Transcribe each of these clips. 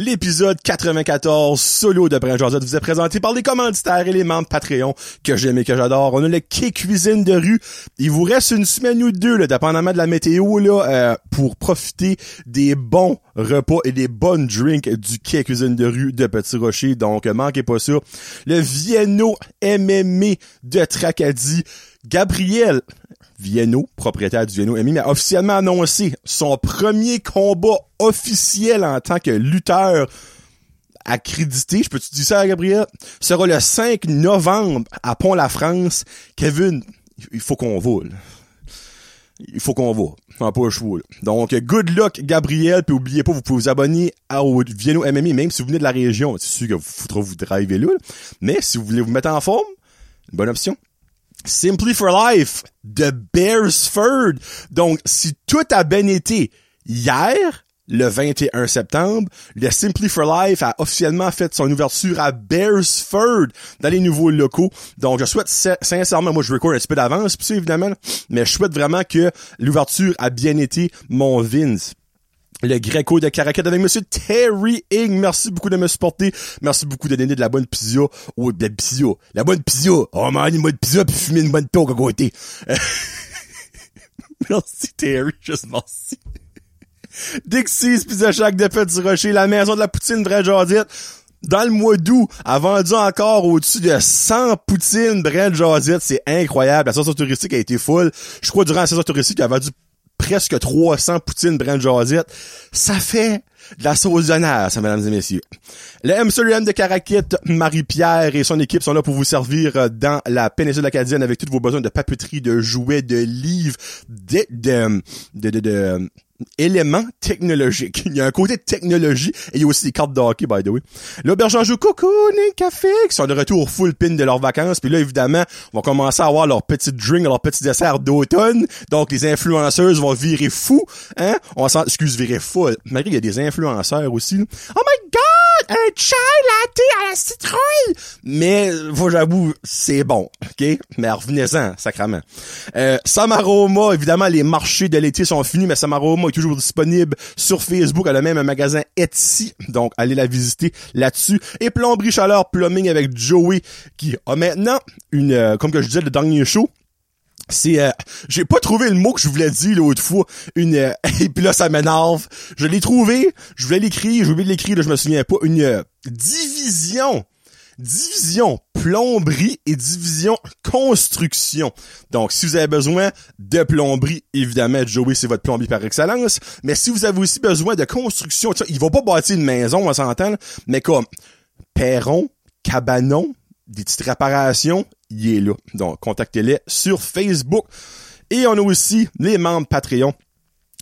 L'épisode 94 solo de Josette vous est présenté par les commanditaires et les membres Patreon que j'aime et que j'adore. On a le Quai Cuisine de rue. Il vous reste une semaine ou deux, là, dépendamment de la météo, là, euh, pour profiter des bons repas et des bonnes drinks du Quai Cuisine de rue de Petit Rocher. Donc, manquez pas ça. Le Vienno MMA de Tracadie. Gabriel Vienno, propriétaire du Vienno MMA, a officiellement annoncé son premier combat officiel en tant que lutteur accrédité, je peux-tu dire ça, Gabriel, sera le 5 novembre à Pont-la-France. Kevin, il faut qu'on vole. Il faut qu'on va. En pas le Donc, good luck, Gabriel. Puis oubliez pas, vous pouvez vous abonner au Vienno MMA, même si vous venez de la région. C'est sûr que vous foutrez vous driver là. Mais si vous voulez vous mettre en forme, une bonne option. Simply for Life de Bearsford. Donc, si tout a bien été hier, le 21 septembre, le Simply for Life a officiellement fait son ouverture à Bearsford dans les nouveaux locaux. Donc, je souhaite sincèrement, moi je record un petit peu d'avance, évidemment, mais je souhaite vraiment que l'ouverture a bien été mon Vince le Greco de Caracat avec Monsieur Terry Ing. Merci beaucoup de me supporter. Merci beaucoup de donner de la bonne pizza. Oh, de la pizza. La bonne pizza. Oh, man, une bonne pizza puis fumer une bonne toque à côté. merci Terry. Juste merci. Dixie's Pizza Shack de Petit Rocher. La maison de la poutine vraie Jordite. Dans le mois d'août, a vendu encore au-dessus de 100 poutines Brand Josette. C'est incroyable. La saison touristique a été full. Je crois durant la saison touristique, elle a vendu presque 300 poutines Brand Josette. Ça fait de la sauce d'honneur, ça, mesdames et messieurs. Le Amsterdam de Caraquette, Marie-Pierre et son équipe sont là pour vous servir dans la péninsule acadienne avec tous vos besoins de papeterie, de jouets, de livres, de, de, de, de, de éléments technologiques. Il y a un côté technologie et il y a aussi des cartes de hockey, by the way. L'auberge en jeu Cocoon et Café qui sont de retour full pin de leurs vacances. Puis là, évidemment, on va commencer à avoir leur petit drink, leur petit dessert d'automne. Donc, les influenceuses vont virer fou. Hein? On s'en... Excuse, virer fou. Malgré il y a des influenceurs aussi. Oh my god! un chai latte à la citrouille. Mais, faut j'avoue, c'est bon, ok? Mais revenez-en, sacrament. Euh, Samaroma, évidemment, les marchés de l'été sont finis, mais Samaroma est toujours disponible sur Facebook. Elle a même un magasin Etsy, donc allez la visiter là-dessus. Et Plomberie Chaleur Plumbing avec Joey, qui a maintenant une, euh, comme que je disais, le dernier show, c'est euh, j'ai pas trouvé le mot que je voulais dire l'autre fois. Une euh, et puis là ça m'énerve. Je l'ai trouvé. Je voulais l'écrire. J'ai oublié de l'écrire je me souviens pas. Une euh, division division plomberie et division construction donc si vous avez besoin de plomberie évidemment Joey c'est votre plombier par excellence mais si vous avez aussi besoin de construction il va pas bâtir une maison on s'entend mais comme perron cabanon des petites réparations, il est là. Donc, contactez-les sur Facebook. Et on a aussi les membres Patreon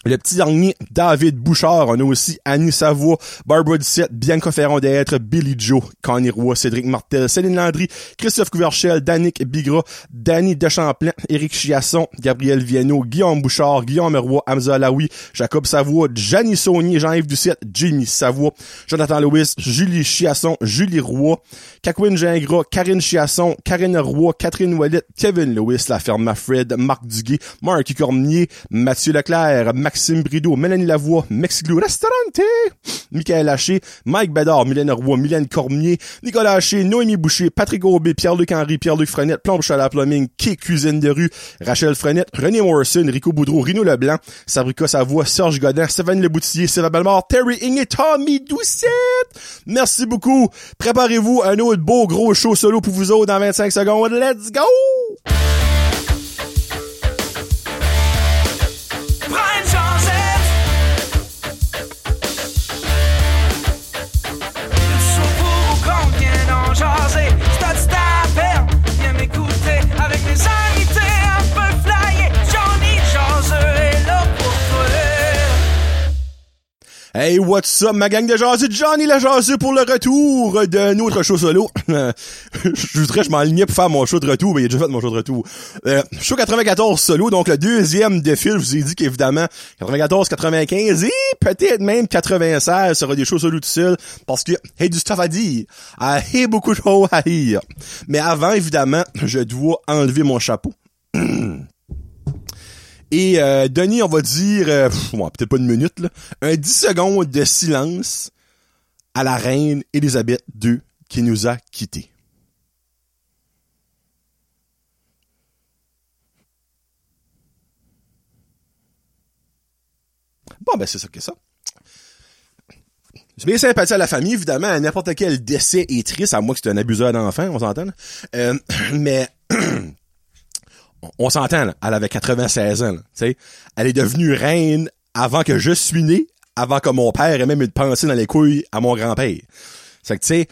le petit dernier, David Bouchard. On a aussi Annie Savoie, Barbara Dissette, Bianca Ferron d'être, Billy Joe, Connie Roy, Cédric Martel, Céline Landry, Christophe Couverchel, Danick Bigra, Danny Dechamplain, Éric Chiasson, Gabriel Viano, Guillaume Bouchard, Guillaume Roy, Hamza Alaoui, Jacob Savoie, Janie Saunier, Jean-Yves Ducette, Jimmy Savoie, Jonathan Lewis, Julie Chiasson, Julie Roy, Kakwin Gingras, Karine Chiasson, Karine Roy, Catherine Ouellet, Kevin Lewis, La Ferme Fred, Marc Duguay, Marky Cormier, Mathieu Leclerc, Max Maxime Brideau, Mélanie Lavoie, Mexiglou Restaurante, Michael Haché, Mike Bedard, Mylène Roy, Mylène Cormier, Nicolas Haché, Noémie Boucher, Patrick Aubé, Pierre-Luc Henry, Pierre-Luc Frenette, à Plumbing, Kay Cuisine de rue, Rachel Frenette, René Morrison, Rico Boudreau, Rino Leblanc, Sabrica Savoie, Serge Godin, Stéphane Leboutillier, Sylvain Belmort, Terry Ing et Tommy Doucette. Merci beaucoup. Préparez-vous un autre beau gros show solo pour vous autres dans 25 secondes. Let's go! Hey, what's up, ma gang de jaseux? Johnny le jaseux pour le retour de notre show solo. je voudrais, je m'enlignais pour faire mon show de retour, mais il a déjà fait mon show de retour. Euh, show 94 solo, donc le deuxième défi, je vous ai dit qu'évidemment, 94, 95 et peut-être même 96 sera des shows solo tout seul, parce que, hey, du stuff à dire. Ah, hey, beaucoup de choses à dire. Mais avant, évidemment, je dois enlever mon chapeau. Et euh, Denis, on va dire, euh, peut-être pas une minute, là, un 10 secondes de silence à la reine Élisabeth II qui nous a quittés. Bon, ben c'est ça que ça. J'ai bien sympathie à la famille, évidemment. N'importe quel décès est triste, à moins que c'est un abuseur d'enfant, on s'entend. Euh, mais on s'entend, elle avait 96 ans. sais, Elle est devenue reine avant que je suis né, avant que mon père ait même une pensée dans les couilles à mon grand-père. C'est que, tu sais,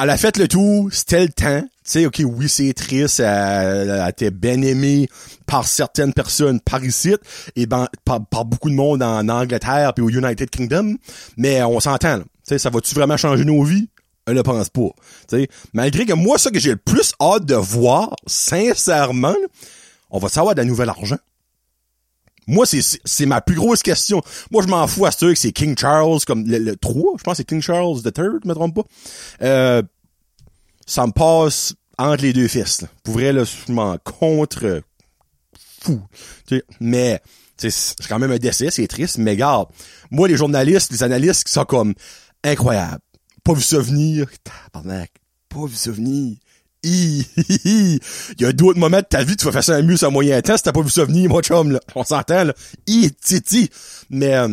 elle a fait le tout, c'était le temps. Tu sais, OK, oui, c'est triste, elle, a été bien aimée par certaines personnes par ici et ben, par, beaucoup de monde en Angleterre puis au United Kingdom, mais on s'entend. Tu sais, ça va-tu vraiment changer nos vies? Elle ne pense pas. Tu sais, malgré que moi, ça que j'ai le plus hâte de voir, sincèrement, on va savoir de la nouvelle argent. Moi, c'est ma plus grosse question. Moi, je m'en fous à ce que c'est King Charles comme le, 3, je pense que c'est King Charles III, je me trompe pas. Euh, ça me passe entre les deux fils. Là. Pour vrai, là, je m'en contre fou. mais c'est quand même un décès, c'est triste, mais regarde, moi, les journalistes, les analystes qui sont comme incroyable. Pas vu ça venir. Pas vu Il y a d'autres moments de ta vie, tu vas faire ça un mieux à moyen temps si t'as pas vu ça venir, mon chum, là. On s'entend, là. I, titi. Mais, euh,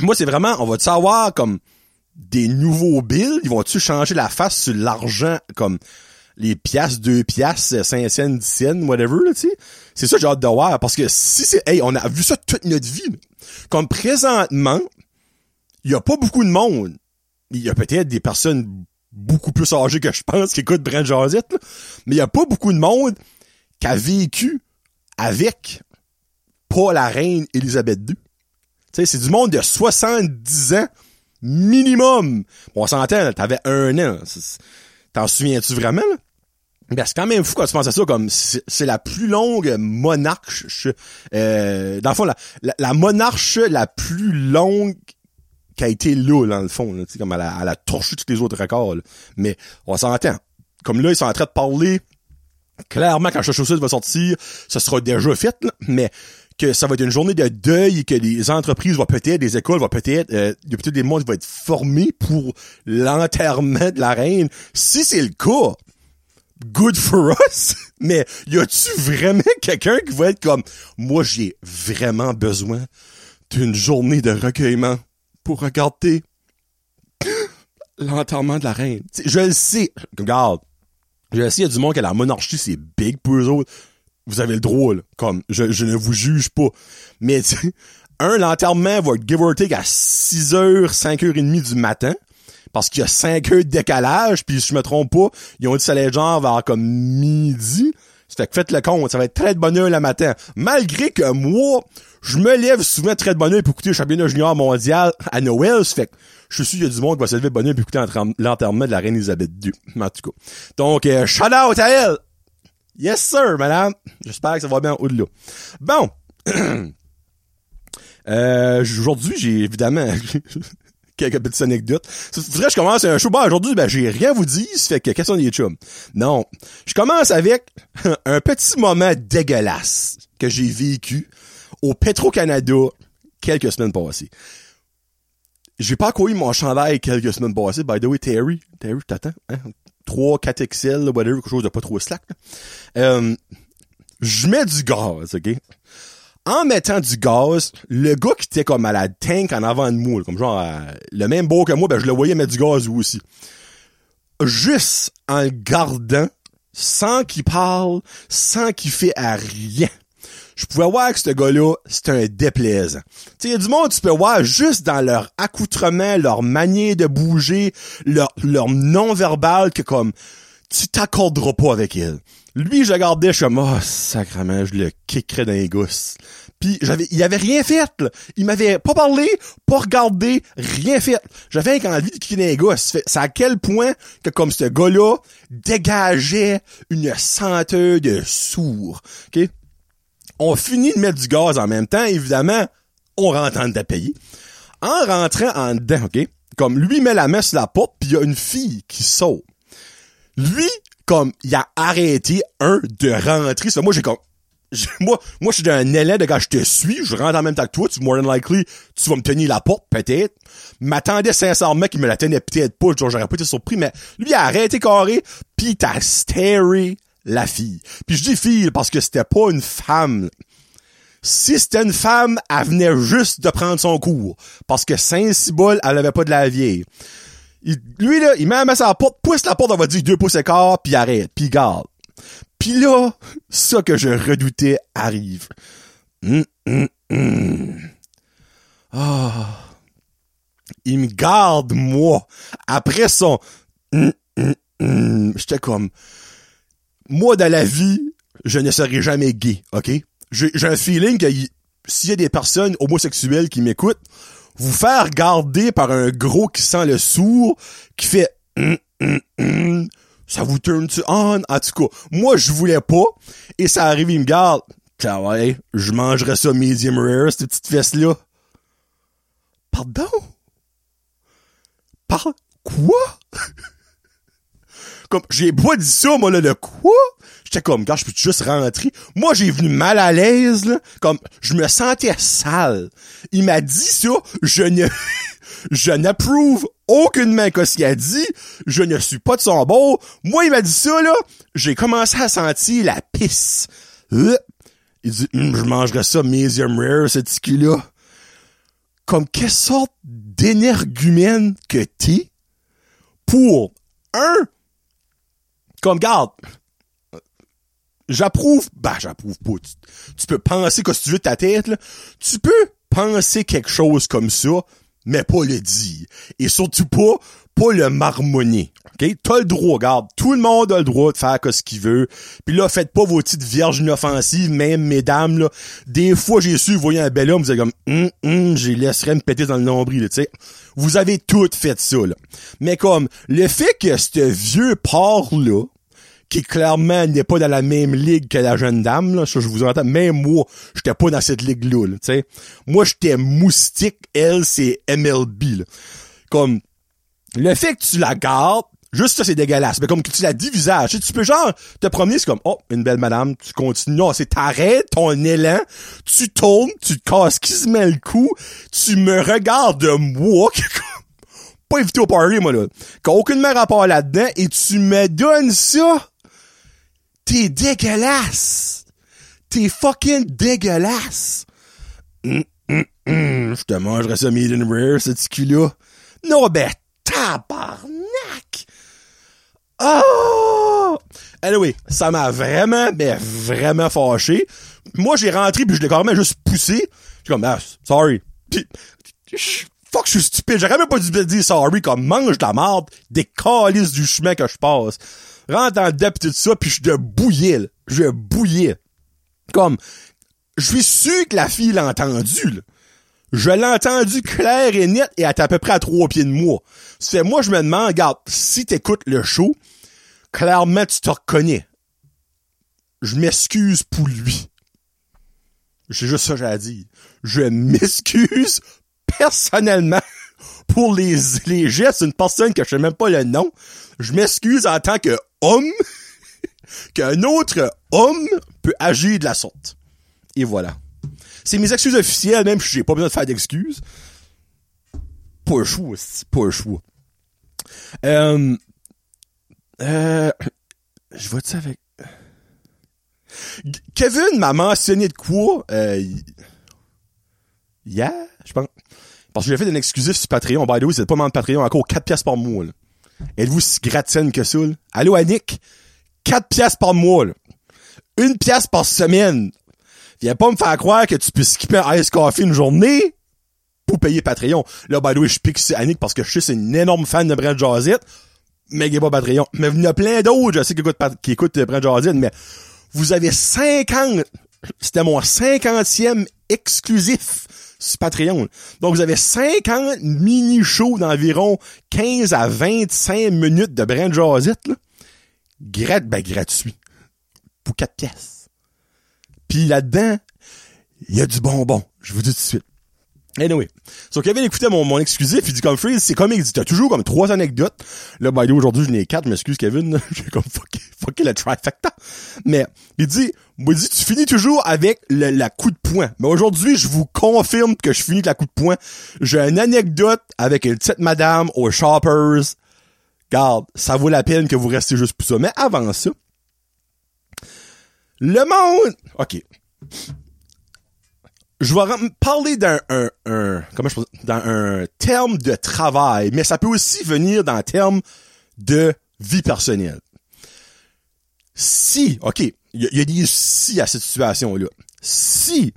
moi, c'est vraiment, on va te savoir, comme, des nouveaux bills, ils vont-tu changer la face sur l'argent, comme, les piastres, deux piastres, cinq cents, dix cents, whatever, là, tu sais? C'est ça, j'ai hâte de voir, parce que si c'est, hey, on a vu ça toute notre vie. Comme présentement, il y a pas beaucoup de monde. Il y a peut-être des personnes beaucoup plus âgés que je pense qui écoutent Brent Josette, mais il y a pas beaucoup de monde qui a vécu avec pas la reine Elisabeth II. Tu sais, c'est du monde de 70 ans minimum. Bon, on s'entend, t'avais un an. T'en souviens-tu vraiment, là? Ben, c'est quand même fou quand tu penses à ça, comme c'est la plus longue monarche, euh, dans le fond, la, la monarche la plus longue qui a été là, dans le fond, là, comme elle a, elle a torché tous les autres records. Mais on s'entend. Comme là, ils sont en train de parler. Clairement, quand Chaussure va sortir, ça sera déjà fait, mais que ça va être une journée de deuil, que les entreprises vont peut-être, les écoles vont peut-être, euh, il peut-être des mondes vont être formés pour l'enterrement de la reine. Si c'est le cas, good for us. Mais y a-tu vraiment quelqu'un qui va être comme, moi j'ai vraiment besoin d'une journée de recueillement? Pour regarder l'enterrement de la reine. je le sais. Regarde. Je le sais, il y a du monde que la monarchie, c'est big pour eux autres. Vous avez le droit, Comme, je, ne vous juge pas. Mais, un, l'enterrement va être give or take à 6h, 5h30 du matin. Parce qu'il y a 5 heures de décalage, puis si je me trompe pas, ils ont dit ça les gens vers comme midi. Ça fait que faites le compte, ça va être très de bonne heure le matin. Malgré que moi, je me lève souvent très de bonne heure pour écouter le championnat junior mondial à Noël. Fait que je suis sûr qu'il y a du monde qui va se lever de bonne heure pour écouter l'enterrement de la reine Elisabeth II. En tout cas. Donc, euh, shout out à elle! Yes, sir, madame. J'espère que ça va bien au-delà. Bon. euh, aujourd'hui, j'ai évidemment quelques petites anecdotes. Faudrait que je commence un show. Bon, aujourd'hui, ben, j'ai rien à vous dire. Ça fait que, question des chums. Non. Je commence avec un petit moment dégueulasse que j'ai vécu au Petro-Canada quelques semaines passées. J'ai pas eu mon chandail quelques semaines passées. By the way, Terry, Terry, t'attends, hein? 3, 4 XL, whatever, quelque chose de pas trop slack. Euh, je mets du gaz, OK? En mettant du gaz, le gars qui était comme à la tank en avant de moi, comme genre euh, le même beau que moi, ben je le voyais mettre du gaz lui aussi. Juste en le gardant, sans qu'il parle, sans qu'il fait à rien je pouvais voir que ce gars-là, c'est un déplaisant. Tu sais, il y a du monde, tu peux voir juste dans leur accoutrement, leur manière de bouger, leur, leur non-verbal, que comme, tu t'accorderas pas avec elle. Lui, je regardais, je suis comme, oh, sacrement, je le kickerais dans les gousses. Puis j'avais, il avait rien fait. Là. Il m'avait pas parlé, pas regardé, rien fait. J'avais envie de kicker dans les gousses. C'est à quel point que comme ce gars-là dégageait une senteur de sourd. Ok? On finit de mettre du gaz en même temps, évidemment, on rentre en dedans. En rentrant en dedans, OK, comme lui met la main sur la porte, puis il y a une fille qui saute. Lui, comme, il a arrêté, un, de rentrer. Ça, moi, j'ai comme, moi, moi, je suis d'un élan de quand je te suis, je rentre en même temps que toi, tu, more than likely, tu vas me tenir la porte, peut-être. M'attendais sincèrement qu'il me la tenait peut-être pas, genre, j'aurais pas été surpris, mais lui, il a arrêté carré, pis t'as staré la fille. Puis je dis fille parce que c'était pas une femme. Si c'était une femme, elle venait juste de prendre son cours. Parce que Saint-Cybole, elle avait pas de la vieille. Il- lui, là, il met la main sur la porte, pousse la porte, on va dire deux pouces et quart, puis arrête, puis garde. Puis là, ça que je redoutais arrive. Hum, hum. Ah. Il me garde, moi. Après son... Hum, hum, hum. J'étais comme... Moi, dans la vie, je ne serai jamais gay, OK? J'ai un feeling que s'il y a des personnes homosexuelles qui m'écoutent, vous faire garder par un gros qui sent le sourd, qui fait... Hum, hum, hum, ça vous turn tu on? En tout cas, moi, je voulais pas. Et ça arrive, il me garde. Ouais, je mangerais ça medium rare, cette petite fesse-là. Pardon? Par quoi? comme, j'ai pas dit ça, moi, là, le quoi? J'étais comme, quand je peux juste rentrer. Moi, j'ai venu mal à l'aise, là. Comme, je me sentais sale. Il m'a dit ça, je ne, je n'approuve aucunement que ce qu'il a dit. Je ne suis pas de son bord. Moi, il m'a dit ça, là. J'ai commencé à sentir la pisse. Euh. Il dit, Hum, je mangerais ça medium rare, ce petit-là. Comme, quelle sorte d'énergumène que t'es pour, un, comme, garde, j'approuve, bah, j'approuve pas. Tu, tu peux penser que si tu veux de ta tête, là, tu peux penser quelque chose comme ça, mais pas le dire. Et surtout pas, pas le marmonner. OK? T'as le droit, regarde. Tout le monde a le droit de faire que ce qu'il veut. Puis là, faites pas vos petites vierges inoffensives, même mesdames, là. Des fois, j'ai su, vous voyez un bel homme, vous êtes comme, hum, hum, j'y laisserais me péter dans le nombril, là, tu sais. Vous avez toutes fait ça, là. Mais comme, le fait que ce vieux porc-là, qui clairement n'est pas dans la même ligue que la jeune dame, là, ça, je vous entends, même moi, j'étais pas dans cette ligue-là, là, tu sais. Moi, j'étais moustique, elle, c'est MLB, là. Comme, le fait que tu la gardes, juste ça, c'est dégueulasse. Mais comme que tu la dis visage, tu peux genre te promener, c'est comme, oh, une belle madame, tu continues. Non, c'est t'arrêtes ton élan, tu tournes, tu te casses qui se met le cou, tu me regardes de moi, pas invité au party, moi, là, aucunement rapport là-dedans, et tu me donnes ça. T'es dégueulasse. T'es fucking dégueulasse. Hum, hum, hum. Je te mangerais ça medium rare, ce petit cul-là. Non, ben, tabarnak! Oh! Anyway, ça m'a vraiment, mais vraiment fâché. Moi, j'ai rentré puis je l'ai carrément juste poussé. Suis comme, ah, sorry. Puis, fuck, je suis stupide. J'aurais même pas dû dire sorry comme mange de la marde des calices du chemin que je passe. Rentre dans le dep tout ça puis je de bouillais. Je bouillais. Comme, je suis sûr que la fille l'a entendu. Je l'ai entendu clair et net et elle est à peu près à trois pieds de moi. Fait, moi, je me demande, regarde, si t'écoutes le show, clairement, tu te reconnais. Je m'excuse pour lui. J'ai juste ça que j'ai à dire. Je m'excuse personnellement pour les, les gestes d'une personne que je sais même pas le nom. Je m'excuse en tant que homme qu'un autre homme peut agir de la sorte. Et voilà. C'est mes excuses officielles, même si j'ai pas besoin de faire d'excuses. Pas le choix, pas le choix. Euh, euh, je vois ça avec... Kevin m'a mentionné de quoi, euh, hier, je pense. Parce que j'ai fait un exclusif sur Patreon. By the way, c'est pas membre de Patreon, encore 4 pièces par mois, là. Êtes-vous si gratienne que ça, là? Allô, Annick? 4 pièces par mois, là. Une pièce par semaine. Viens pas me faire croire que tu peux skipper un Ice Coffee une journée pour payer Patreon. Là, by the way, je pique Annick parce que je sais c'est une énorme fan de Brent Jazette, mais pas Patreon. Mais il y en a plein d'autres, je sais, qui écoutent, qui écoutent euh, Jazette, mais vous avez 50, c'était mon 50e exclusif sur Patreon. Donc, vous avez 50 mini-shows d'environ 15 à 25 minutes de Brent Jazette, là. Ben, gratuit. Pour 4 pièces. Puis là-dedans, il y a du bonbon. Je vous dis tout de suite. Anyway. So, Kevin écoutait mon, mon exclusif, il dit comme Freeze, c'est comme il dit, t'as toujours comme trois anecdotes. Là, by the aujourd'hui, je n'ai quatre, je m'excuse, Kevin. J'ai comme fucké, fucké le trifecta. Mais, il dit, il dit, tu finis toujours avec le, la coup de poing. Mais aujourd'hui, je vous confirme que je finis avec la coup de poing. J'ai une anecdote avec une petite madame aux Shoppers. Garde, ça vaut la peine que vous restez juste pour ça. Mais avant ça, le monde, ok je vais parler d'un un, un, comment je dans un terme de travail, mais ça peut aussi venir dans un terme de vie personnelle. Si, ok, il y, a des si à cette situation-là. Si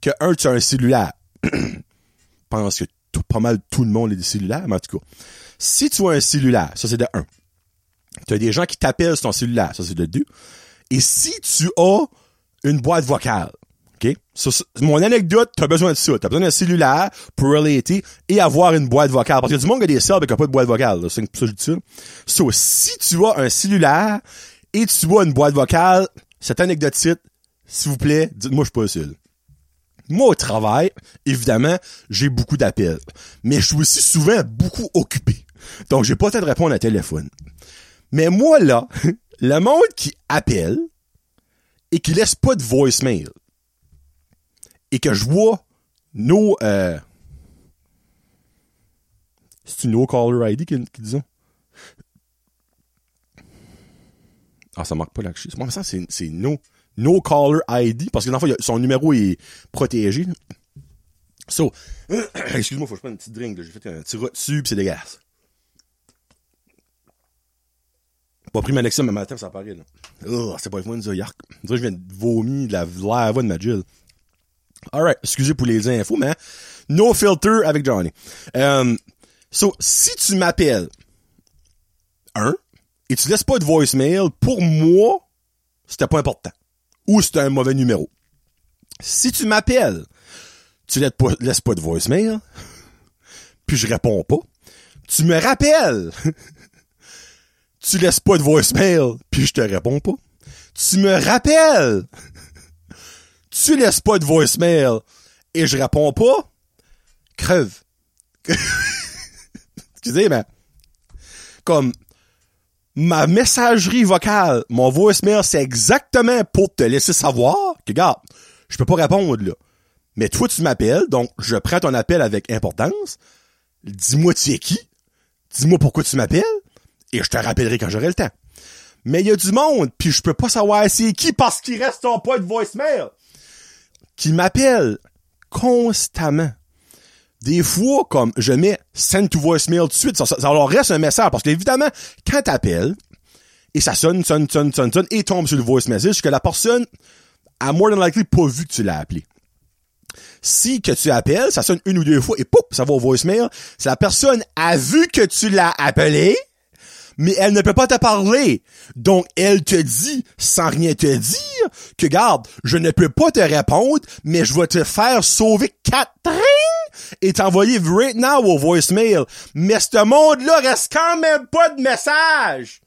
que un, tu as un cellulaire, pense que tout, pas mal tout le monde a des cellulaires, mais en tout cas, si tu as un cellulaire, ça c'est de un. Tu as des gens qui t'appellent sur ton cellulaire, ça c'est de deux. Et si tu as une boîte vocale, OK? mon anecdote, t'as besoin de ça. T'as besoin d'un cellulaire pour relater et avoir une boîte vocale. Parce a du monde qui a des cells mais qui n'a pas de boîte vocale. C'est pour ça que je ça. So, si tu as un cellulaire et tu as une boîte vocale, cette anecdote-ci, s'il vous plaît, dites-moi je suis pas seul. Moi, au travail, évidemment, j'ai beaucoup d'appels. Mais je suis aussi souvent beaucoup occupé. Donc, j'ai pas le temps de répondre à téléphone. Mais moi, là, le monde qui appelle et qui laisse pas de voicemail, et que je vois nos... Euh, C'est-tu No Caller ID qui, qui ça? Ah, ça marque pas la Moi, ça, c'est, c'est No, no Caller ID, parce que dans le fond, son numéro est protégé. So, excuse-moi, faut que je prenne une petite drink. J'ai fait un petit dessus, pis c'est dégueulasse. Pas pris ma Nexium, mais matin, ça apparaît, là. C'est pas le fun, ça, yark. Je viens de vomir de la lava de ma Jill. Alright, excusez pour les infos, mais no filter avec Johnny. Um, so, si tu m'appelles un et tu laisses pas de voicemail, pour moi, c'était pas important. Ou c'était un mauvais numéro. Si tu m'appelles, tu laisses pas, laisses pas de voicemail, puis je réponds pas, tu me rappelles, tu laisses pas de voicemail, puis je te réponds pas, tu me rappelles, tu laisses pas de voicemail? Et je réponds pas, creve. Excusez, mais comme ma messagerie vocale, mon voicemail, c'est exactement pour te laisser savoir que, regarde, je peux pas répondre là. Mais toi, tu m'appelles, donc je prends ton appel avec importance. Dis-moi tu es qui? Dis-moi pourquoi tu m'appelles. Et je te rappellerai quand j'aurai le temps. Mais il y a du monde, puis je peux pas savoir c'est qui parce qu'il reste ton pas de voicemail qui m'appellent constamment. Des fois, comme je mets send to voicemail tout de suite, ça, leur reste un message. Parce qu'évidemment, quand t'appelles, et ça sonne, sonne, sonne, sonne, sonne, et tombe sur le voice message, que la personne a more than likely pas vu que tu l'as appelé. Si que tu appelles, ça sonne une ou deux fois, et pouf, ça va au voicemail, c'est la personne a vu que tu l'as appelé, mais elle ne peut pas te parler. Donc, elle te dit, sans rien te dire, que garde, je ne peux pas te répondre, mais je vais te faire sauver Catherine et t'envoyer right now au voicemail. Mais ce monde-là reste quand même pas de message.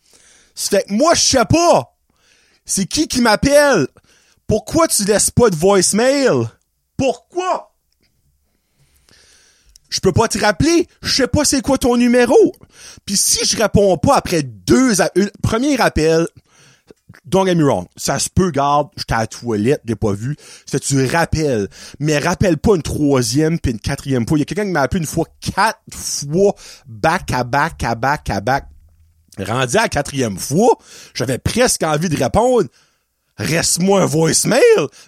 Ça fait que moi, je sais pas. C'est qui qui m'appelle? Pourquoi tu laisses pas de voicemail? Pourquoi? Je peux pas te rappeler, je sais pas c'est quoi ton numéro. Puis si je réponds pas après deux a premier appel, don't get me wrong, ça se peut, garde, j'étais à la toilette, j'ai pas vu. Ça tu rappelles, mais rappelle pas une troisième puis une quatrième fois. Il y a quelqu'un qui m'a appelé une fois quatre fois back à back à back à back. Rendu à la quatrième fois, j'avais presque envie de répondre. Reste-moi un voicemail.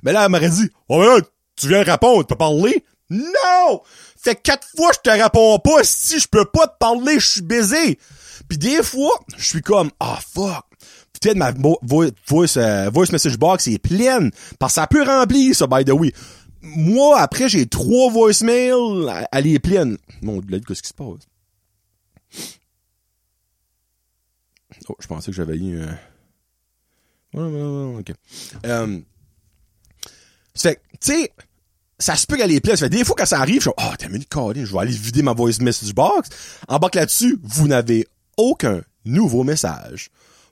Mais là, elle m'aurait dit, oh, tu viens répondre, tu peux parler? Non! Fait quatre fois, je te réponds pas. Si je peux pas te parler, je suis baisé. Puis des fois, je suis comme, ah, fuck. Peut-être ma voice, euh, voice message box est pleine. Parce que ça peut remplir, ça, by the way. Moi, après, j'ai trois voicemails, elle est pleine. Mon dieu, qu'est-ce qui se passe? Oh, je pensais que j'avais eu un... ok. Euh, fait tu sais, ça se peut qu'elle est pleine. Ça fait des fois quand ça arrive, je suis oh, t'as mis je vais aller vider ma voice message box. En bas là-dessus, vous n'avez aucun nouveau message.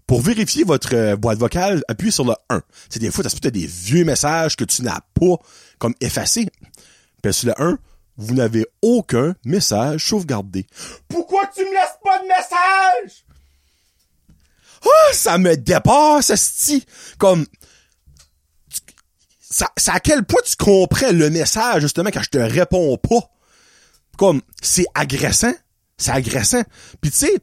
Pour vérifier votre euh, boîte vocale, appuyez sur le 1. C'est des fois, ça se peut être des vieux messages que tu n'as pas comme effacés. Puis sur le 1, vous n'avez aucun message sauvegardé. Pourquoi tu me laisses pas de message? Ah, ça me dépasse, sti. Comme, ça, à quel point tu comprends le message, justement, quand je te réponds pas? Comme, c'est agressant. C'est agressant. Puis tu sais,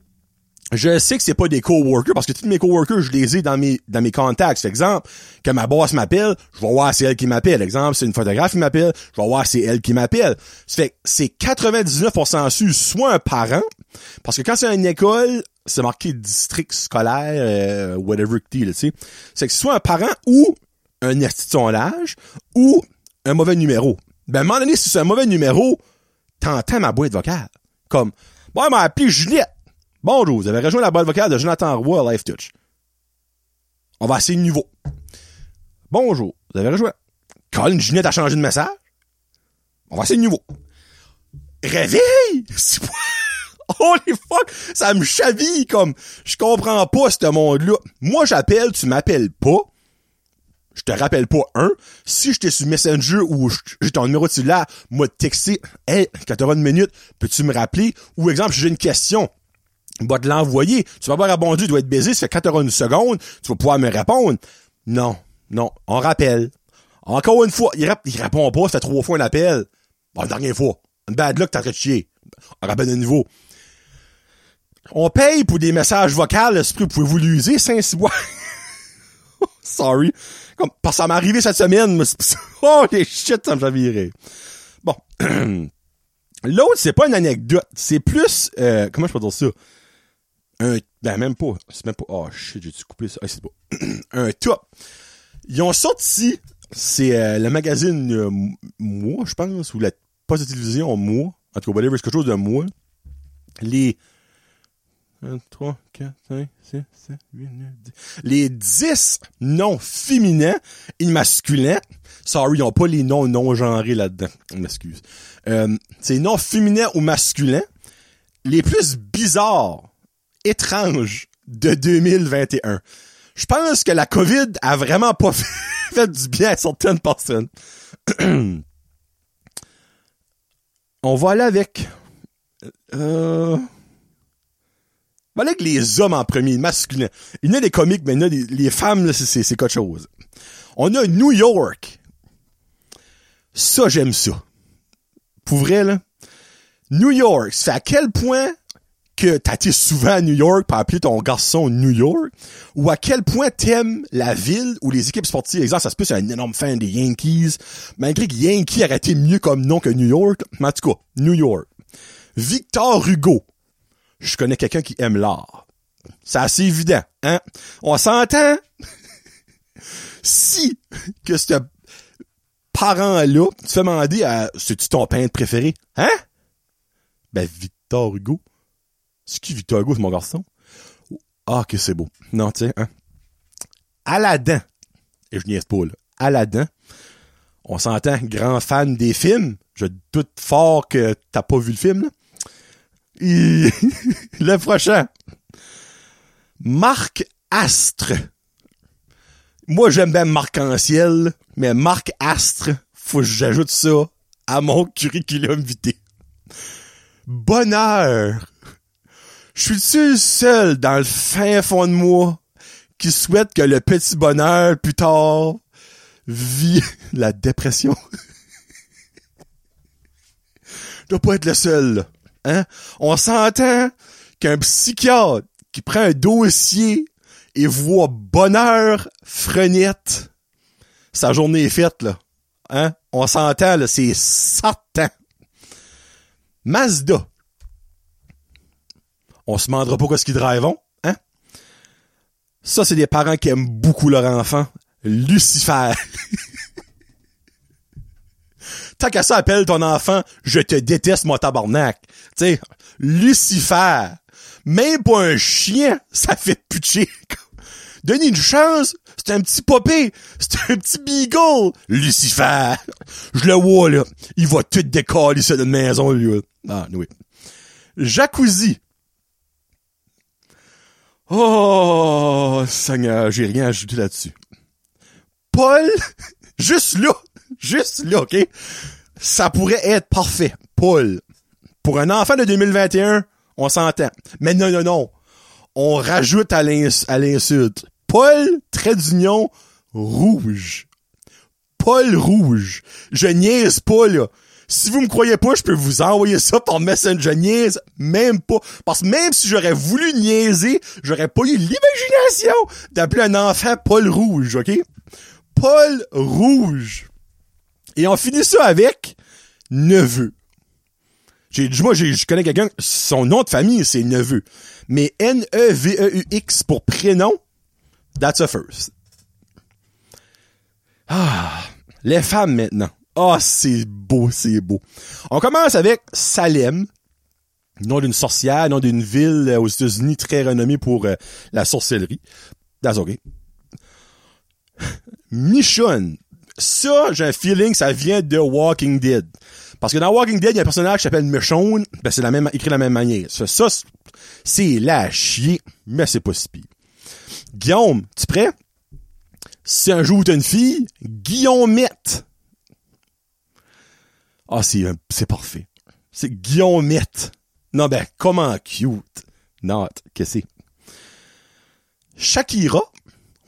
je sais que c'est pas des coworkers parce que tous mes coworkers, je les ai dans mes dans mes contacts. Par exemple, que ma boss m'appelle, je vais voir c'est elle qui m'appelle. Exemple, c'est une photographe qui m'appelle, je vais voir c'est elle qui m'appelle. Ça fait c'est 99% su soit un parent parce que quand c'est une école, c'est marqué district scolaire euh, whatever que tu sais. C'est que soit un parent ou un institut ou un mauvais numéro. Ben à un moment donné, si c'est un mauvais numéro, t'entends ma boîte vocale. Comme Bon, m'a appelé Juliette. Bonjour, vous avez rejoint la boîte vocale de Jonathan Roy à Life Touch. On va essayer de nouveau. Bonjour, vous avez rejoint. Colin Juliette a changé de message. On va essayer de nouveau. Réveille! Holy fuck! Ça me chaville comme, je comprends pas ce monde-là. Moi, j'appelle, tu m'appelles pas je te rappelle pas un, si j'étais sur Messenger ou j'ai ton numéro de cellulaire, moi texter, hey, quand t'auras une minute, peux-tu me rappeler? Ou exemple, j'ai une question. Va te l'envoyer. Tu vas pas répondre, tu dois être baisé, ça fait quand t'auras une seconde, tu vas pouvoir me répondre. Non, non, on rappelle. Encore une fois, il, répond pas, c'était trois fois un appel. Bon, la dernière fois. Une bad luck, t'as de chier. On rappelle de nouveau. On paye pour des messages vocaux, l'esprit, vous pouvez vous l'user, saint Sorry. Comme, parce que ça m'est arrivé cette semaine. oh, les shit, ça me chavirait. Bon. L'autre, c'est pas une anecdote. C'est plus, euh, comment je peux dire ça? Un, ben, même pas. C'est même pas, oh shit, j'ai-tu coupé ça? Ah, c'est pas. un top. Ils ont sorti, c'est euh, le magazine euh, Moi, je pense, ou la poste de télévision Moi. En tout cas, whatever, c'est quelque chose de Moi. Les 1, 3, 4, 5, 6, 7, 8, 9, 10. Les 10 noms féminins et masculins. Sorry, ils n'ont pas les noms non-genrés là-dedans. On m'excuse. Euh, c'est noms féminins ou masculins. Les plus bizarres, étranges de 2021. Je pense que la COVID a vraiment pas fait du bien à certaines personnes. On va aller avec... Euh... Voilà que les hommes en premier, masculins. Il y en a des comiques, mais il y en a des, les femmes, c'est, c'est quelque chose. On a New York. Ça, j'aime ça. Pour vrai, là. New York, c'est à quel point que été souvent à New York pour appeler ton garçon New York, ou à quel point t'aimes la ville ou les équipes sportives? Exemple, ça se peut, c'est un énorme fan des Yankees, malgré que Yankee aurait été mieux comme nom que New York. Mais en tout cas, New York. Victor Hugo je connais quelqu'un qui aime l'art. C'est assez évident, hein? On s'entend? si que ce parent-là, tu fais demander à, c'est-tu ton peintre préféré? Hein? Ben, Victor Hugo. C'est qui Victor Hugo, c'est mon garçon? Ah, que c'est beau. Non, tiens, hein? Aladdin. Et je niaise pas, là. Aladdin. On s'entend, grand fan des films. Je doute fort que t'as pas vu le film, là. le prochain. Marc Astre. Moi, j'aime bien Marc Anciel, mais Marc Astre, faut que j'ajoute ça à mon curriculum vitae. Bonheur. Je suis seul dans le fin fond de moi qui souhaite que le petit bonheur plus tard vit la dépression. Je dois pas être le seul. Hein? On s'entend qu'un psychiatre qui prend un dossier et voit bonheur frenette, sa journée est faite, là. Hein? On s'entend, là, c'est certain. Mazda. On se demandera pas ce qu'ils drivent, hein? Ça, c'est des parents qui aiment beaucoup leur enfant. Lucifer. Tant qu'à ça, appelle ton enfant, je te déteste, mon tabarnak. Tu Lucifer. Même pas un chien, ça fait putcher. Donnez une chance, c'est un petit popé, c'est un petit beagle. Lucifer. Je le vois, là. Il va tout décoller sur notre maison, lui. Ah, oui. Jacuzzi. Oh, Seigneur, j'ai rien ajouté là-dessus. Paul, juste là, juste là, OK? ça pourrait être parfait. Paul. Pour un enfant de 2021, on s'entend. Mais non, non, non. On rajoute à l'insulte. Paul, trait d'union, rouge. Paul rouge. Je niaise pas, là. Si vous me croyez pas, je peux vous envoyer ça par Messenger. Je niaise même pas. Parce que même si j'aurais voulu niaiser, j'aurais pas eu l'imagination d'appeler un enfant Paul Rouge, OK? Paul Rouge. Et on finit ça avec neveu. J'ai, moi, je connais quelqu'un, son nom de famille, c'est neveu. Mais N-E-V-E-U-X pour prénom, that's a first. Ah, les femmes maintenant. Ah, c'est beau, c'est beau. On commence avec Salem, nom d'une sorcière, nom d'une ville euh, aux États-Unis très renommée pour euh, la sorcellerie. That's okay. Michonne. Ça, j'ai un feeling ça vient de Walking Dead. Parce que dans Walking Dead, il y a un personnage qui s'appelle Michonne. Ben, c'est la même, écrit de la même manière. Ça, ça c'est la chier, mais c'est pas si pire. Guillaume, tu prêt? Si un jour t'as une fille, Guillaumette. Ah, c'est, c'est parfait. C'est Guillaumette. Non, ben, comment cute. Not, que c'est? Shakira.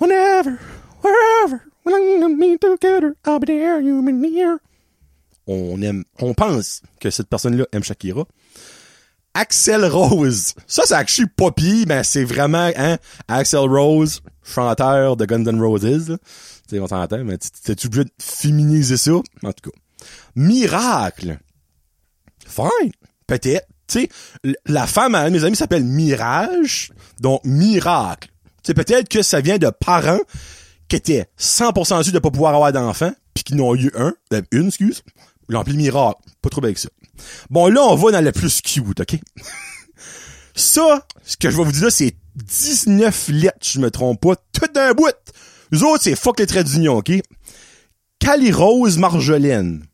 Whenever, wherever, On aime, on pense que cette personne-là aime Shakira. Axel Rose. Ça, c'est actually pas mais c'est vraiment, hein, Axel Rose, chanteur de Guns N' Roses, Tu sais, on s'entend, mais t'es obligé de féminiser ça? En tout cas. Miracle. Fine. Peut-être. Tu sais, la femme un de mes amis s'appelle Mirage, donc Miracle. Tu peut-être que ça vient de parents qui étaient 100% sûrs de pas pouvoir avoir d'enfants, puis qui n'ont eu un, ben, une, excuse. Appelé Miracle. Pas trop avec ça. Bon, là, on va dans le plus cute, OK? ça, ce que je vais vous dire c'est 19 lettres, je me trompe pas, tout d'un bout. Les autres, c'est fuck les traits d'union, OK? Cali-Rose Marjolaine.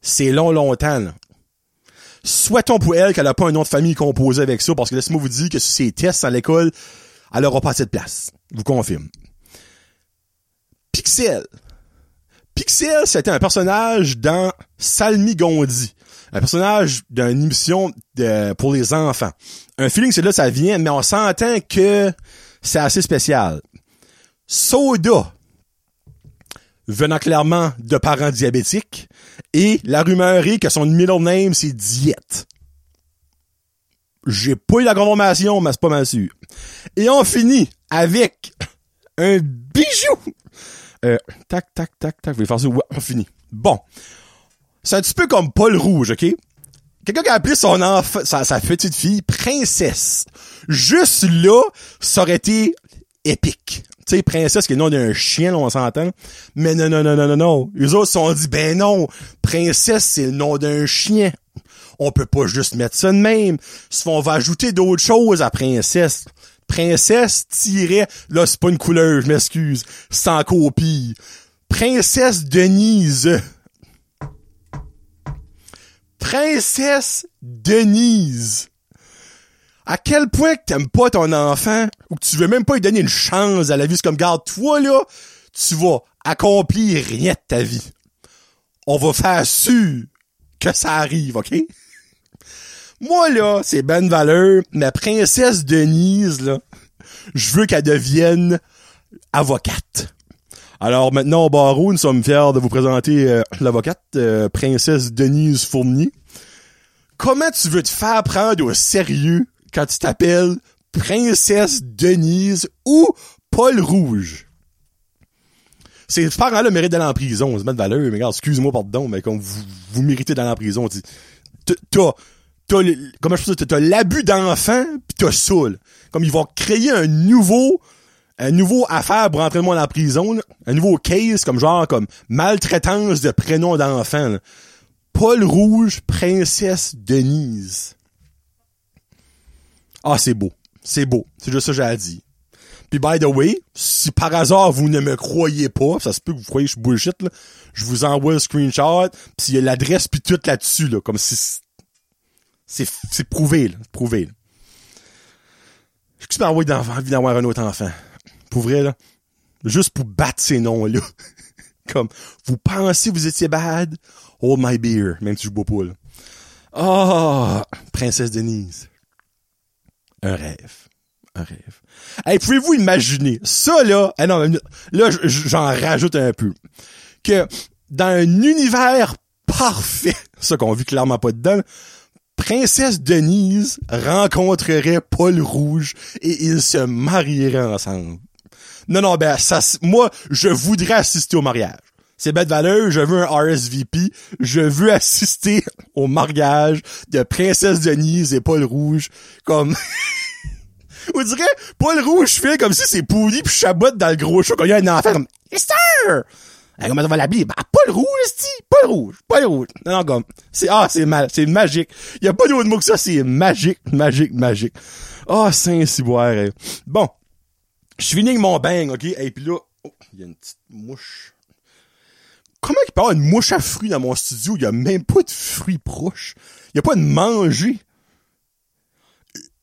C'est long, longtemps, là. Souhaitons pour elle qu'elle a pas un nom de famille composé avec ça, parce que laissez-moi vous dire que si c'est tests à l'école, elle aura pas cette place. Je vous confirme. Pixel. Pixel, c'était un personnage dans Salmi Gondi. Un personnage d'une émission de, pour les enfants. Un feeling, c'est là, ça vient, mais on s'entend que c'est assez spécial. Soda. Venant clairement de parents diabétiques. Et la rumeur est que son middle name, c'est Diète. J'ai pas eu la confirmation, mais c'est pas mal sûr. Et on finit avec un bijou euh, tac, tac, tac, tac. Je vais faire ça? Ouais, on finit. Bon. C'est un petit peu comme Paul Rouge, OK? Quelqu'un qui a appelé son enfant, sa, petite fille, princesse. Juste là, ça aurait été épique. Tu sais, princesse, qui est le nom d'un chien, on s'entend. Mais non, non, non, non, non, non. Les autres se sont dit, ben non, princesse, c'est le nom d'un chien. On peut pas juste mettre ça de même. On va ajouter d'autres choses à princesse princesse tirait, là c'est pas une couleur, je m'excuse, sans copie. Princesse Denise. Princesse Denise. À quel point que t'aimes pas ton enfant ou que tu veux même pas lui donner une chance à la vie, c'est comme garde toi là, tu vas accomplir rien de ta vie. On va faire sûr que ça arrive, OK? Moi, là, c'est Ben Valeur, ma princesse Denise, là, je veux qu'elle devienne avocate. Alors maintenant, au nous sommes fiers de vous présenter euh, l'avocate, euh, princesse Denise Fournier. Comment tu veux te faire prendre au sérieux quand tu t'appelles princesse Denise ou Paul Rouge? Ces parents-là méritent d'aller en prison, de valeur, mais regarde, excuse-moi, pardon, mais comme vous, vous méritez d'aller en prison, t'as t'as comment je peux dire, t'as l'abus d'enfant pis t'as ça, Comme ils vont créer un nouveau, un nouveau affaire pour entrer le monde en prison, un nouveau case, comme genre, comme maltraitance de prénom d'enfant, Paul Rouge, princesse Denise. Ah, c'est beau. C'est beau. C'est juste ça que j'ai à dire. Puis by the way, si par hasard vous ne me croyez pas, ça se peut que vous croyez que je suis bullshit, là, je vous envoie un screenshot, pis il y a l'adresse puis tout là-dessus, là, comme si c'est, c'est prouvé, là. Prouvé, là. J'ai super envie d'avoir un autre enfant. Pour vrai, là. Juste pour battre ces noms-là. Comme, vous pensez vous étiez bad? Hold my beer, même si je bois pas, là. Oh, Princesse Denise. Un rêve. Un rêve. Hey, pouvez-vous imaginer, ça là, eh non, là, j'en rajoute un peu, que dans un univers parfait, ça qu'on vit clairement pas dedans, Princesse Denise rencontrerait Paul Rouge et ils se marieraient ensemble. Non, non, ben, ça, moi, je voudrais assister au mariage. C'est bête valeur, je veux un RSVP, je veux assister au mariage de Princesse Denise et Paul Rouge, comme... On dirait, Paul Rouge fait comme si c'est pourri pis chabote dans le gros show quand il y a un enfant comme, yes sir! comment ça va l'habiller? Bah, Paul Rouge, c'est Paul Rouge, Paul Rouge. Non, non, comme, c'est, ah, c'est mal, c'est magique. Il y a pas d'autre mot que ça, c'est magique, magique, magique. Ah, Saint-Ciboire, Bon. Je suis fini avec mon bang, ok? Et puis là, oh, il y a une petite mouche. Comment il peut y avoir une mouche à fruits dans mon studio? Il y a même pas de fruits proches. Il y a pas de manger.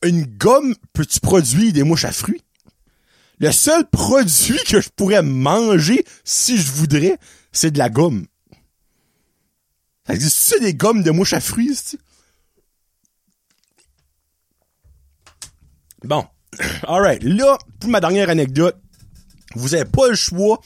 Une gomme, peux-tu produire des mouches à fruits? Le seul produit que je pourrais manger si je voudrais, c'est de la gomme. Ça existe des gommes de mouches à fruits, Bon. Alright. Là, pour ma dernière anecdote, vous avez pas le choix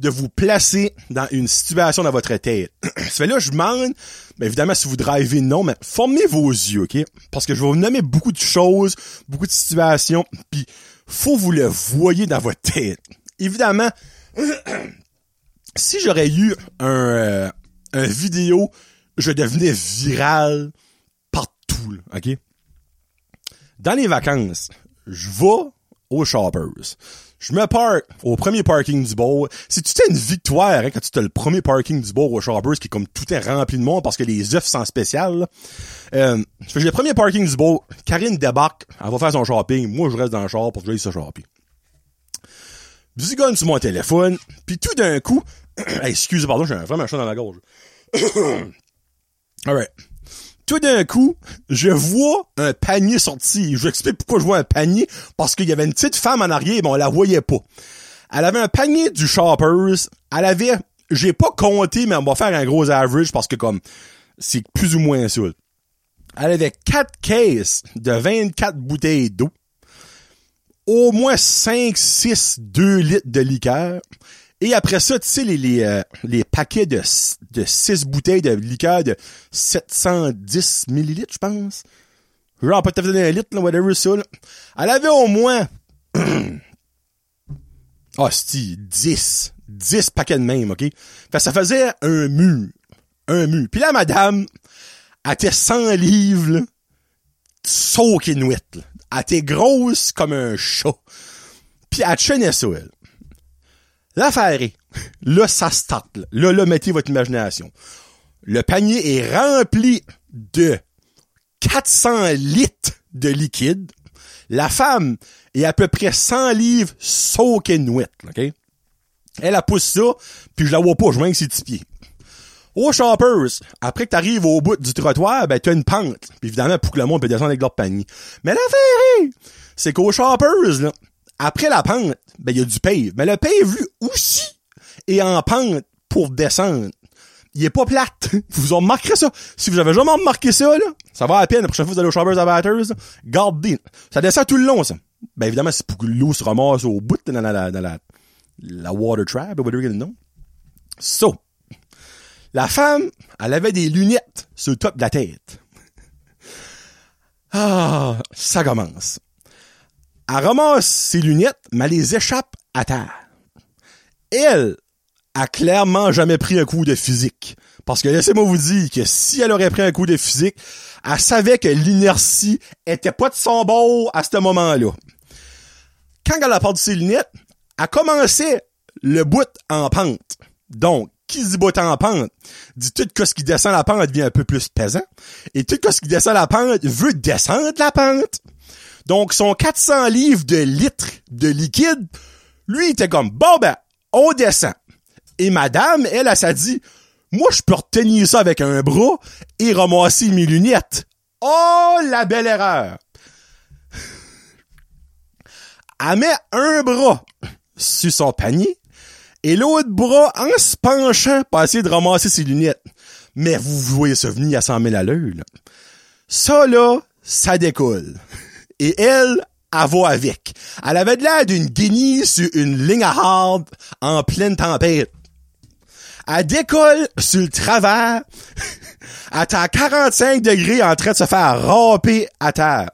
de vous placer dans une situation dans votre tête. Ça fait là, je demande, mais évidemment, si vous drivez, non, mais formez vos yeux, OK? Parce que je vais vous nommer beaucoup de choses, beaucoup de situations, puis faut vous le voyez dans votre tête. Évidemment, si j'aurais eu un, euh, un vidéo, je devenais viral partout, OK? Dans les vacances, je vais aux shoppers. Je me park au premier parking du bord. C'est tout une victoire hein, quand tu as le premier parking du bord au Shoppers qui est comme tout est rempli de monde parce que les œufs sont spéciales. Euh, j'ai le premier parking du bord. Karine débarque, elle va faire son shopping. Moi, je reste dans le char pour que j'aille se shopping. Zigonne sur mon téléphone, puis tout d'un coup, excusez pardon, j'ai vraiment un chat dans la gorge. Alright tout d'un coup, je vois un panier sorti. Je vous explique pourquoi je vois un panier. Parce qu'il y avait une petite femme en arrière, mais on la voyait pas. Elle avait un panier du Shoppers. Elle avait, j'ai pas compté, mais on va faire un gros average parce que comme, c'est plus ou moins ça. Elle avait quatre caisses de 24 bouteilles d'eau. Au moins 5, 6, 2 litres de liqueur. Et après ça, tu sais, les, euh, paquets de, de 6 bouteilles de liqueur de 710 millilitres, je pense. Genre, un litre, là, whatever ça, là. Elle avait au moins... Ah, oh, 10. 10 paquets de même, OK? Fait ça faisait un mur. Un mur. Puis là, madame, elle était 100 livres, là, soaking Elle était grosse comme un chat. Puis elle tenait ça, elle. L'affaire est, là, ça start. Là. là, mettez votre imagination. Le panier est rempli de 400 litres de liquide. La femme est à peu près 100 livres soaking wet, OK? Elle a poussé ça, puis je la vois pas, je vois que ses petits pieds. Au Shoppers, après que t'arrives au bout du trottoir, ben t'as une pente. Puis évidemment, pour que le monde peut descendre avec leur panier. Mais l'affaire est, c'est qu'au Shoppers, là, après la pente, ben, il y a du pave. Mais le pave, lui, aussi, est en pente pour descendre. Il est pas plate. Vous en remarquerez ça. Si vous avez jamais remarqué ça, là, ça va à peine. La prochaine fois vous allez au Chambers Abatters, gardez. Ça descend tout le long, ça. Ben, évidemment, c'est pour que l'eau se ramasse au bout dans la, dans la, la water trap, ou whatever you know. So. La femme, elle avait des lunettes sur le top de la tête. Ah, ça commence. Elle ramasse ses lunettes, mais elle les échappe à terre. Elle a clairement jamais pris un coup de physique. Parce que laissez-moi vous dire que si elle aurait pris un coup de physique, elle savait que l'inertie était pas de son bord à ce moment-là. Quand elle a perdu ses lunettes, elle commençait le bout en pente. Donc, qui dit bout en pente, dit tout que ce qui descend la pente devient un peu plus pesant. Et tout ce qui descend la pente veut descendre la pente. Donc, son 400 livres de litres de liquide, lui, il était comme, bon ben, on descend. Et madame, elle, elle s'est dit, moi, je peux retenir ça avec un bras et ramasser mes lunettes. Oh, la belle erreur! Elle met un bras sur son panier et l'autre bras en se penchant pour essayer de ramasser ses lunettes. Mais vous voyez ça venir à 100 000 à l'heure, là. Ça, là, ça décolle. Et elle, elle va avec. Elle avait de l'air d'une guenille sur une ligne à hard en pleine tempête. Elle décolle sur le travers. Elle est à 45 degrés en train de se faire râper à terre.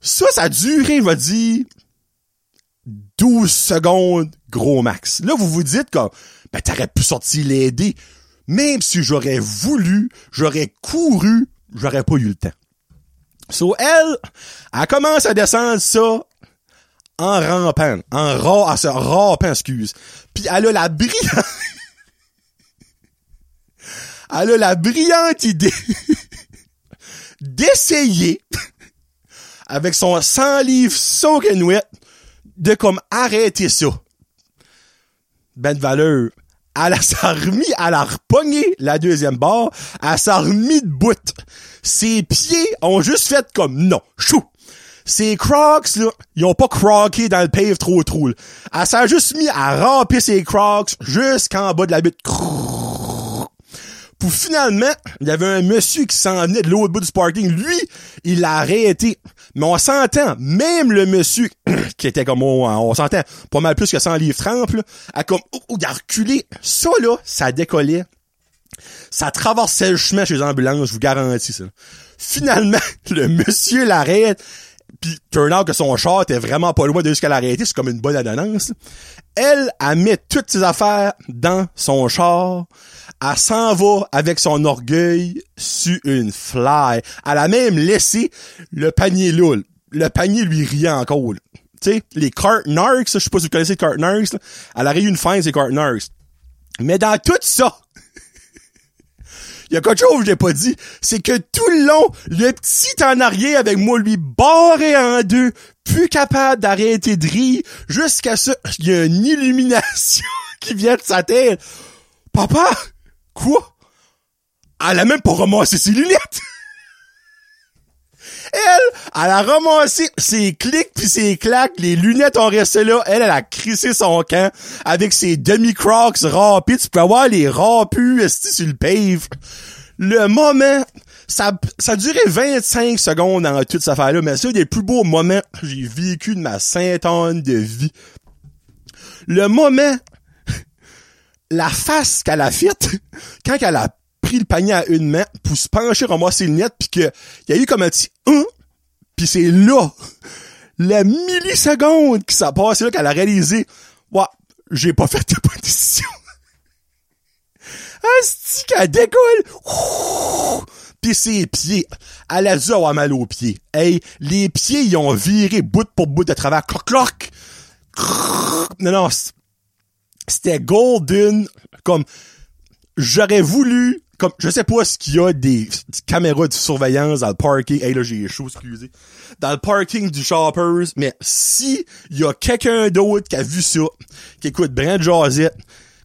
Ça, ça a duré, je vais dire, 12 secondes, gros max. Là, vous vous dites que, ben, t'aurais pu sortir l'aider. Même si j'aurais voulu, j'aurais couru, j'aurais pas eu le temps. So, elle, elle commence à descendre ça en rampant, en ra, à se rampant, excuse. Puis elle a la brillante, elle a la brillante idée d'essayer avec son 100 livres soaking wet de comme arrêter ça. Ben de valeur. Elle s'est remis, elle a repogné la deuxième barre, elle s'est remis de bout. Ses pieds ont juste fait comme non, chou. Ses crocs, là, ils ont pas croqué dans le pave trop trop. Elle s'est juste mis à ramper ses crocs jusqu'en bas de la butte. Finalement, il y avait un monsieur qui s'en venait de l'autre bout du parking. Lui, il l'a arrêté. Mais on s'entend, même le monsieur, qui était comme, on, on s'entend, pas mal plus que 100 livres trempe, a comme, oh, oh, il a reculé. Ça, là, ça décollait. Ça traversait le chemin chez les ambulances, je vous garantis ça. Finalement, le monsieur l'arrête, puis turn out que son char était vraiment pas loin de ce qu'elle a arrêté, c'est comme une bonne annonce. Elle, elle met toutes ses affaires dans son char. Elle s'en va avec son orgueil sur une fly. Elle a même laissé le panier loul. Le panier lui riait encore. Tu sais, les cart narcs, je sais pas si vous connaissez les cart narcs, elle a eu une fin ces cart narcs. Mais dans tout ça, il y a quelque chose que j'ai pas dit, c'est que tout le long, le petit en arrière avec moi lui barré en deux, plus capable d'arrêter de rire, jusqu'à ça, il y a une illumination qui vient de sa tête. Papa, quoi? Elle a même pas ramassé ses lunettes! Elle, elle a ramassé ses clics puis ses claques, les lunettes ont resté là. Elle, elle a crissé son camp avec ses demi-crocs râpés. Tu peux avoir les râpus sur le pave. Le moment, ça, ça a duré 25 secondes dans toute cette affaire-là, mais c'est un des plus beaux moments que j'ai vécu de ma sainte de vie. Le moment, la face qu'elle a faite, quand elle a pris le panier à une main pour se pencher, ramasser le net, puis que il y a eu comme un petit un, puis c'est là, la milliseconde qui s'est passé là qu'elle a réalisé, ouais, j'ai pas fait de bonne décision. Asti qu'elle décolle! Pis ses pieds, elle a dû avoir mal aux pieds. Hey, les pieds, ils ont viré bout pour bout de travers. Cloc, cloc! Non, non, c'était golden, comme, j'aurais voulu comme je sais pas ce qu'il y a des, caméras de surveillance dans le parking. Hey là j'ai chaud, excusez. Dans le parking du Shoppers, mais si y a quelqu'un d'autre qui a vu ça, qui écoute Brand Josette,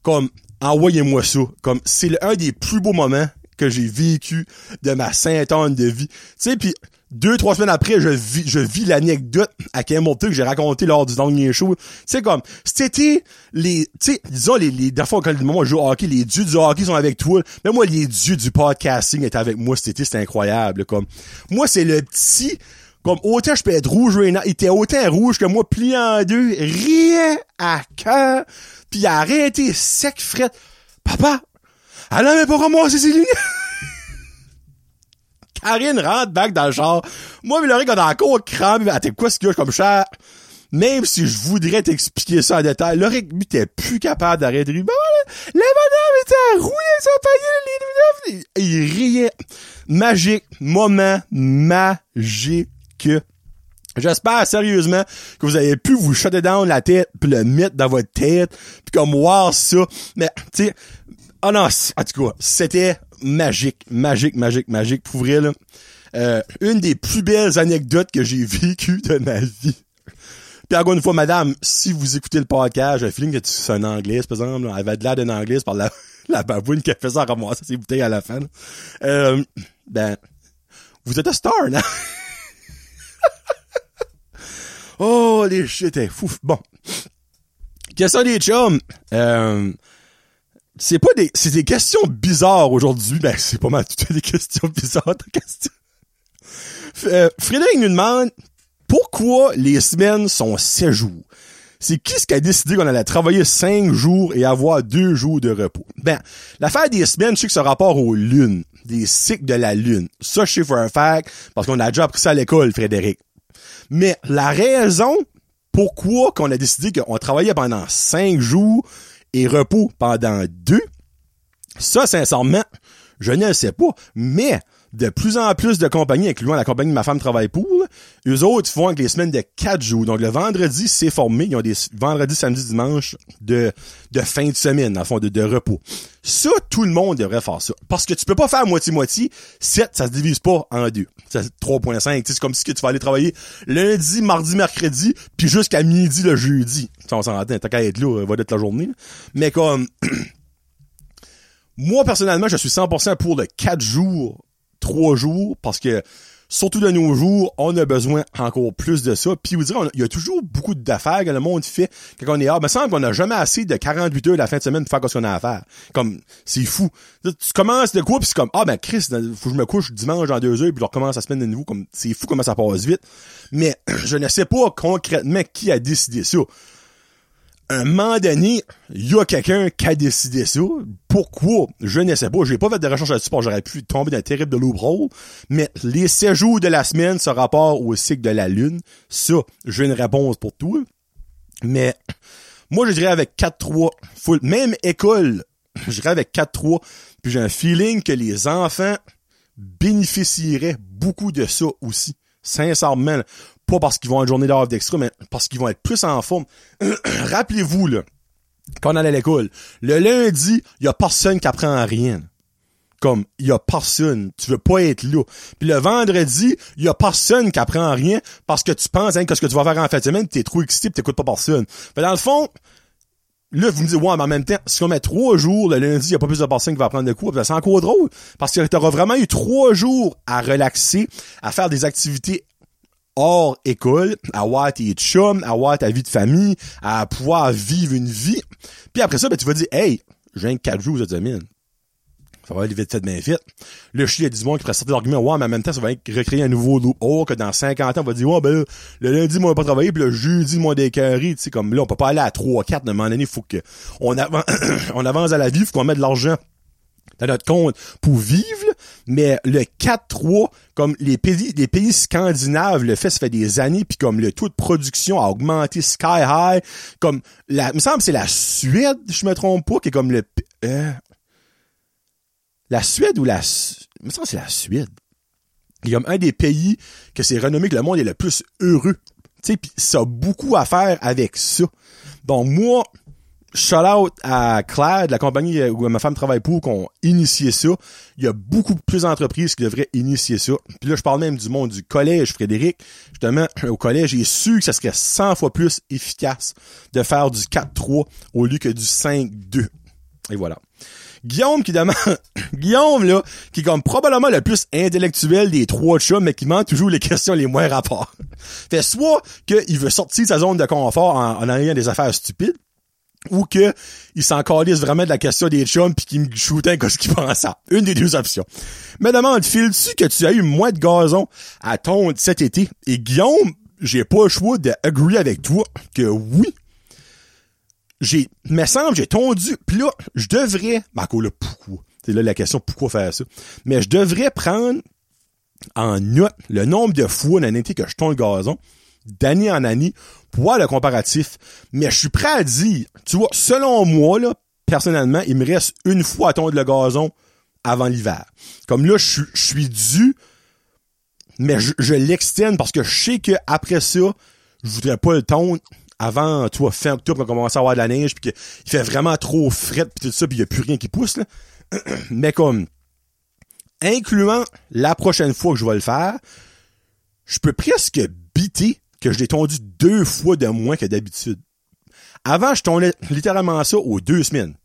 comme envoyez-moi ça. Comme c'est un des plus beaux moments que j'ai vécu de ma sainte année de vie. Tu sais, puis deux, trois semaines après, je vis, je vis l'anecdote à Hamilton que j'ai raconté lors du dernier show. C'est comme, c'était les, tu sais, disons, les, les, des fois, quand le moment je joue au hockey, les dieux du hockey sont avec toi. Mais moi, les dieux du podcasting étaient avec moi cet été, c'était incroyable, comme. Moi, c'est le petit, comme, autant je peux être rouge, il était autant rouge que moi, plié en deux, rien à cœur, pis il a arrêté sec, fret. Papa, elle avait pas ramassé ses lunettes. Karine rentre back dans le genre. Moi, mais quand dans la cour, crame, t'es quoi ce a comme cher? Même si je voudrais t'expliquer ça en détail, le lui, t'es plus capable d'arrêter de rire. la madame était rouillée son panier, les Il riait. Magique. Moment magique. J'espère sérieusement que vous avez pu vous shutter down la tête puis le mettre dans votre tête puis comme voir ça. Mais, tu sais, oh non, en tout cas, c'était magique, magique, magique, magique. Pour vrai, là, euh, une des plus belles anecdotes que j'ai vécues de ma vie. Puis encore une fois, madame, si vous écoutez le podcast, j'ai le feeling que c'est un anglais, par exemple. Elle avait de l'air d'un anglais par la, la baboune qui a fait ça ramasser ses bouteilles à la fin. Euh, ben, vous êtes un star, non? oh, les shit, fou. Bon. Question des chums. Euh, c'est pas des, c'est des questions bizarres aujourd'hui. Ben, c'est pas mal toutes des questions bizarres, ta question. Euh, Frédéric nous demande pourquoi les semaines sont 7 jours? C'est qui ce qui a décidé qu'on allait travailler 5 jours et avoir 2 jours de repos? Ben, l'affaire des semaines, sais que c'est rapport aux lunes, des cycles de la lune. Ça, je sais for un fact, parce qu'on a déjà appris ça à l'école, Frédéric. Mais la raison pourquoi qu'on a décidé qu'on travaillait pendant 5 jours et repos pendant 2, ça, sincèrement, je ne le sais pas. Mais de plus en plus de compagnies, incluant la compagnie que ma femme travaille pour, eux autres font avec les semaines de 4 jours. Donc le vendredi, c'est formé. Ils ont des vendredi, samedi, dimanche de, de fin de semaine, en fond, de, de repos. Ça, tout le monde devrait faire ça. Parce que tu peux pas faire moitié-moitié. 7, ça se divise pas en deux. C'est 3.5. C'est comme si tu vas aller travailler lundi, mardi, mercredi, puis jusqu'à midi le jeudi. On s'entend, t'as qu'à être là, va être la journée. Mais comme... Moi, personnellement, je suis 100% pour le 4 jours trois jours parce que surtout de nos jours, on a besoin encore plus de ça. Puis vous dire, il y a toujours beaucoup d'affaires que le monde fait quand on est hors. Mais semble qu'on n'a jamais assez de 48 heures la fin de semaine pour faire ce qu'on a à faire. Comme, c'est fou. Tu commences de quoi, puis c'est comme, ah ben Chris, faut que je me couche dimanche dans deux heures, puis je recommence la semaine de nouveau. Comme, c'est fou comment ça passe vite. Mais je ne sais pas concrètement qui a décidé ça un moment donné, il y a quelqu'un qui a décidé ça. Pourquoi? Je ne sais pas. J'ai pas fait de recherche là-dessus j'aurais pu tomber dans un terrible de loophole. Mais les séjours de la semaine, ce rapport au cycle de la Lune, ça, j'ai une réponse pour tout. Mais moi, je dirais avec 4-3, même école, je dirais avec 4-3, puis j'ai un feeling que les enfants bénéficieraient beaucoup de ça aussi. Sincèrement. Pas parce qu'ils vont avoir une journée d'heure d'extra, mais parce qu'ils vont être plus en forme. Rappelez-vous, là, quand on allait à l'école, le lundi, il y a personne qui apprend rien. Comme, il y a personne. Tu veux pas être là. Puis le vendredi, il y a personne qui apprend rien parce que tu penses hein, que ce que tu vas faire en fin de semaine, t'es trop excité pis t'écoutes pas personne. Fait dans le fond, Là, vous me dites, ouais, mais en même temps, si on met trois jours, le lundi, il n'y a pas plus de personnes qui va prendre de cours, c'est encore drôle. Parce que tu auras vraiment eu trois jours à relaxer, à faire des activités hors école, à avoir tes chums, à avoir ta vie de famille, à pouvoir vivre une vie. Puis après ça, ben, tu vas dire, hey, j'ai un quatre jours cette semaine. Ça va aller vite fait bien vite. Le chien a dit monde qui pourrait sortir l'argument, ouais, mais en même temps, ça va recréer un nouveau loup. Oh, que dans 50 ans, on va dire, ouais, ben, le lundi, moi, on va pas travailler, puis le jeudi, moi, des tu sais, comme là, on peut pas aller à 3, 4, de un moment donné, faut que, on avance, on avance à la vie, faut qu'on mette de l'argent dans notre compte pour vivre, mais le 4-3, comme les pays, les pays scandinaves le fait, ça fait des années, puis comme le taux de production a augmenté sky high, comme la, il me semble c'est la Suède, je me trompe pas, qui est comme le, euh, la Suède ou la, il me semble c'est la Suède. Il y a comme un des pays que c'est renommé que le monde est le plus heureux. Tu sais, ça a beaucoup à faire avec ça. Donc moi, shout out à Claire, la compagnie où ma femme travaille pour, qu'on initié ça. Il y a beaucoup plus d'entreprises qui devraient initier ça. Puis là, je parle même du monde du collège, Frédéric. Justement, au collège, j'ai su que ça serait 100 fois plus efficace de faire du 4-3 au lieu que du 5-2. Et voilà. Guillaume qui demande, Guillaume là, qui est comme probablement le plus intellectuel des trois chats, mais qui manque toujours les questions les moins rapports. fait soit qu'il veut sortir de sa zone de confort en, en des affaires stupides, ou que il s'en vraiment de la question des chums puis qu'il me shootait ce qu'il pensait. Une des deux options. Mais demande, file-tu que tu as eu moins de gazon à ton cet été? Et Guillaume, j'ai pas le choix d'agreer avec toi que oui. J'ai, me semble, j'ai tondu. Puis là, je devrais, ben, là, pourquoi? C'est là la question, pourquoi faire ça? Mais je devrais prendre en note le nombre de fois dans été que je tonds le gazon d'année en année pour voir le comparatif. Mais je suis prêt à dire, tu vois, selon moi, là, personnellement, il me reste une fois à tondre le gazon avant l'hiver. Comme là, je, suis dû, mais je, je parce que je sais que après ça, je voudrais pas le tondre avant, tu vois, fin octobre, quand on commence à avoir de la neige, puis qu'il fait vraiment trop fret, puis tout ça, puis il y a plus rien qui pousse, là. mais comme, incluant la prochaine fois que je vais le faire, je peux presque biter que je l'ai tondu deux fois de moins que d'habitude. Avant, je tondais littéralement ça aux deux semaines.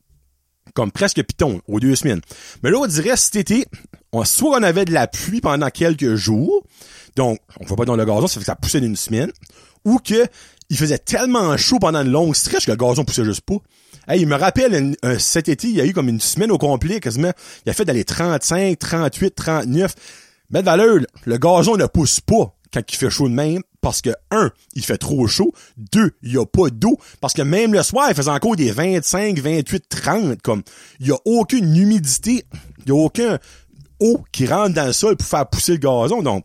Comme presque piton, aux deux semaines. Mais là, on dirait cet été, on, soit on avait de la pluie pendant quelques jours, donc on va pas dans le gazon, ça fait que ça poussait d'une semaine, ou que il faisait tellement chaud pendant une longue stretch que le gazon poussait juste pas. Hey, il me rappelle, cet été, il y a eu comme une semaine au complet, quasiment. Il a fait d'aller 35, 38, 39. Mais de le gazon ne pousse pas quand il fait chaud de même, parce que, un, il fait trop chaud, deux, il y a pas d'eau, parce que même le soir, il faisait encore des 25, 28, 30, comme, il y a aucune humidité, il y a aucun eau qui rentre dans le sol pour faire pousser le gazon, donc,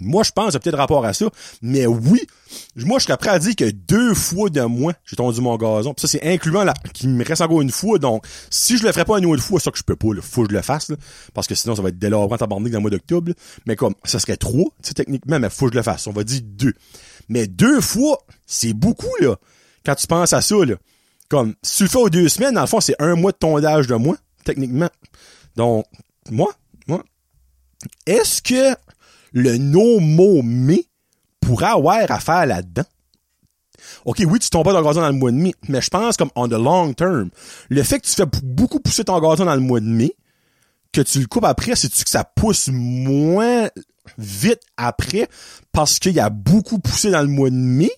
moi, je pense, a peut-être rapport à ça. Mais oui, moi, je serais prêt à dire que deux fois de moins, j'ai tondu mon gazon. Ça, c'est incluant là, qu'il me reste encore une fois. Donc, si je le ferais pas une autre fois, ça que je peux pas, il faut que je le fasse, parce que sinon, ça va être délabrant tabarnak dans le mois d'octobre. Mais comme, ça serait trop, tu sais, techniquement, mais faut que je le fasse. On va dire deux. Mais deux fois, c'est beaucoup, là. Quand tu penses à ça, là. Comme, si tu le fais aux deux semaines, dans le fond, c'est un mois de tondage de moins, techniquement. Donc, moi, moi, est-ce que le no-mo-me pourrait avoir à faire là-dedans. OK, oui, tu tombes pas ton gazon dans le mois de mai, mais je pense comme on the long term, le fait que tu fais beaucoup pousser ton gazon dans le mois de mai, que tu le coupes après, c'est-tu que ça pousse moins vite après parce qu'il y a beaucoup poussé dans le mois de mai?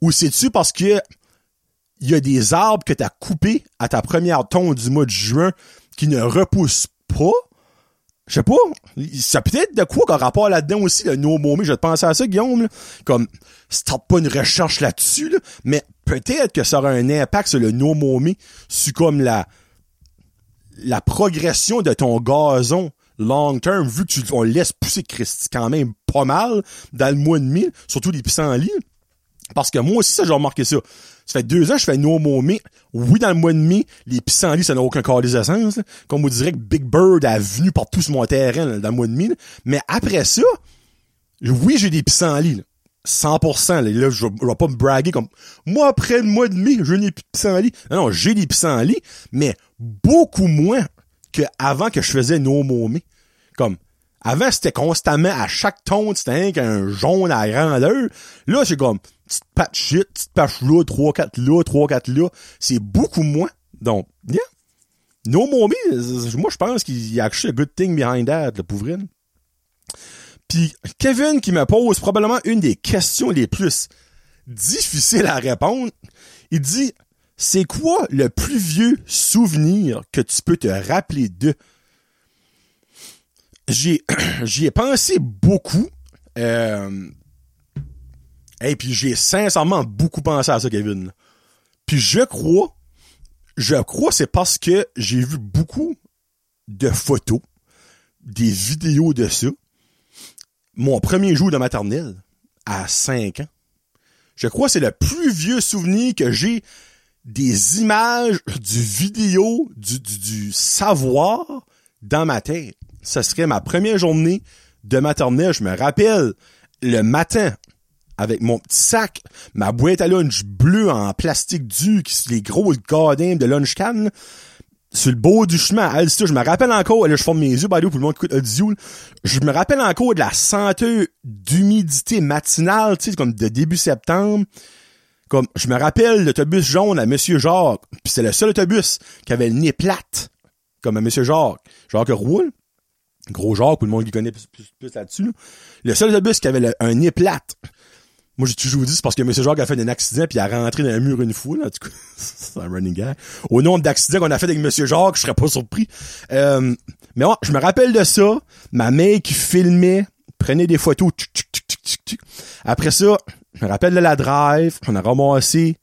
Ou c'est-tu parce que il y a des arbres que tu as coupés à ta première tonde du mois de juin qui ne repoussent pas? Je sais pas, ça peut-être de quoi qu'un rapport là-dedans aussi, le no moment, je te pensais à ça, Guillaume, là. comme, start pas une recherche là-dessus, mais peut-être que ça aura un impact sur le no moment, sur comme la, la progression de ton gazon long term, vu que tu, on laisse pousser Christy quand même pas mal dans le mois de mai, surtout les pissenlits. Parce que moi aussi, ça, j'ai remarqué ça. Ça fait deux ans je fais no mai. Oui, dans le mois de mai, les pissenlits, ça n'a aucun corps des essences. Comme on dirait que Big Bird a venu partout sur mon terrain dans le mois de mai. Mais après ça, oui, j'ai des pissenlits. 100%. Là, là je, vais pas me braguer comme moi après le mois de mai, je n'ai plus de pissenlits. Non, non, j'ai des pissenlits, mais beaucoup moins que avant que je faisais no mai. Comme avant, c'était constamment à chaque ton, c'était un jaune à grandeur. Là, c'est comme petite patch shit, petite patch là, 3, 4 là, 3, 4 là. C'est beaucoup moins. Donc, yeah. No Mommy, moi, je pense qu'il y a actually a good thing behind that, le pauvre. Puis, Kevin qui me pose probablement une des questions les plus difficiles à répondre. Il dit, c'est quoi le plus vieux souvenir que tu peux te rappeler de? J'y ai pensé beaucoup. Euh, et puis j'ai sincèrement beaucoup pensé à ça, Kevin. Puis je crois, je crois c'est parce que j'ai vu beaucoup de photos, des vidéos de ça. Mon premier jour de maternelle, à 5 ans. Je crois que c'est le plus vieux souvenir que j'ai des images, du vidéo, du, du, du savoir dans ma tête. Ce serait ma première journée de maternelle. Je me rappelle le matin, avec mon petit sac, ma boîte à lunch bleue en plastique dur, qui les gros gardins de lunch can, sur le beau du chemin je me rappelle encore, là, je forme mes yeux, bah, pour le monde écoute audio, je me rappelle encore de la senteur d'humidité matinale, tu sais, comme de début septembre. Comme, je me rappelle l'autobus jaune à Monsieur Jacques, puis c'est le seul autobus qui avait le nez plate, comme à Monsieur Jacques. Jacques roule. Gros Jacques, tout le monde qui connaît plus, plus, là-dessus. Le seul autobus qui avait un nez plate. Moi, j'ai toujours dit, c'est parce que M. Jacques a fait un accident puis il a rentré dans un mur une fois, là. En tout cas, c'est un running guy. Au nombre d'accidents qu'on a fait avec M. Jacques, je serais pas surpris. Euh, mais ouais, je me rappelle de ça. Ma mère qui filmait, prenait des photos. Après ça, je me rappelle de la drive. On a ramassé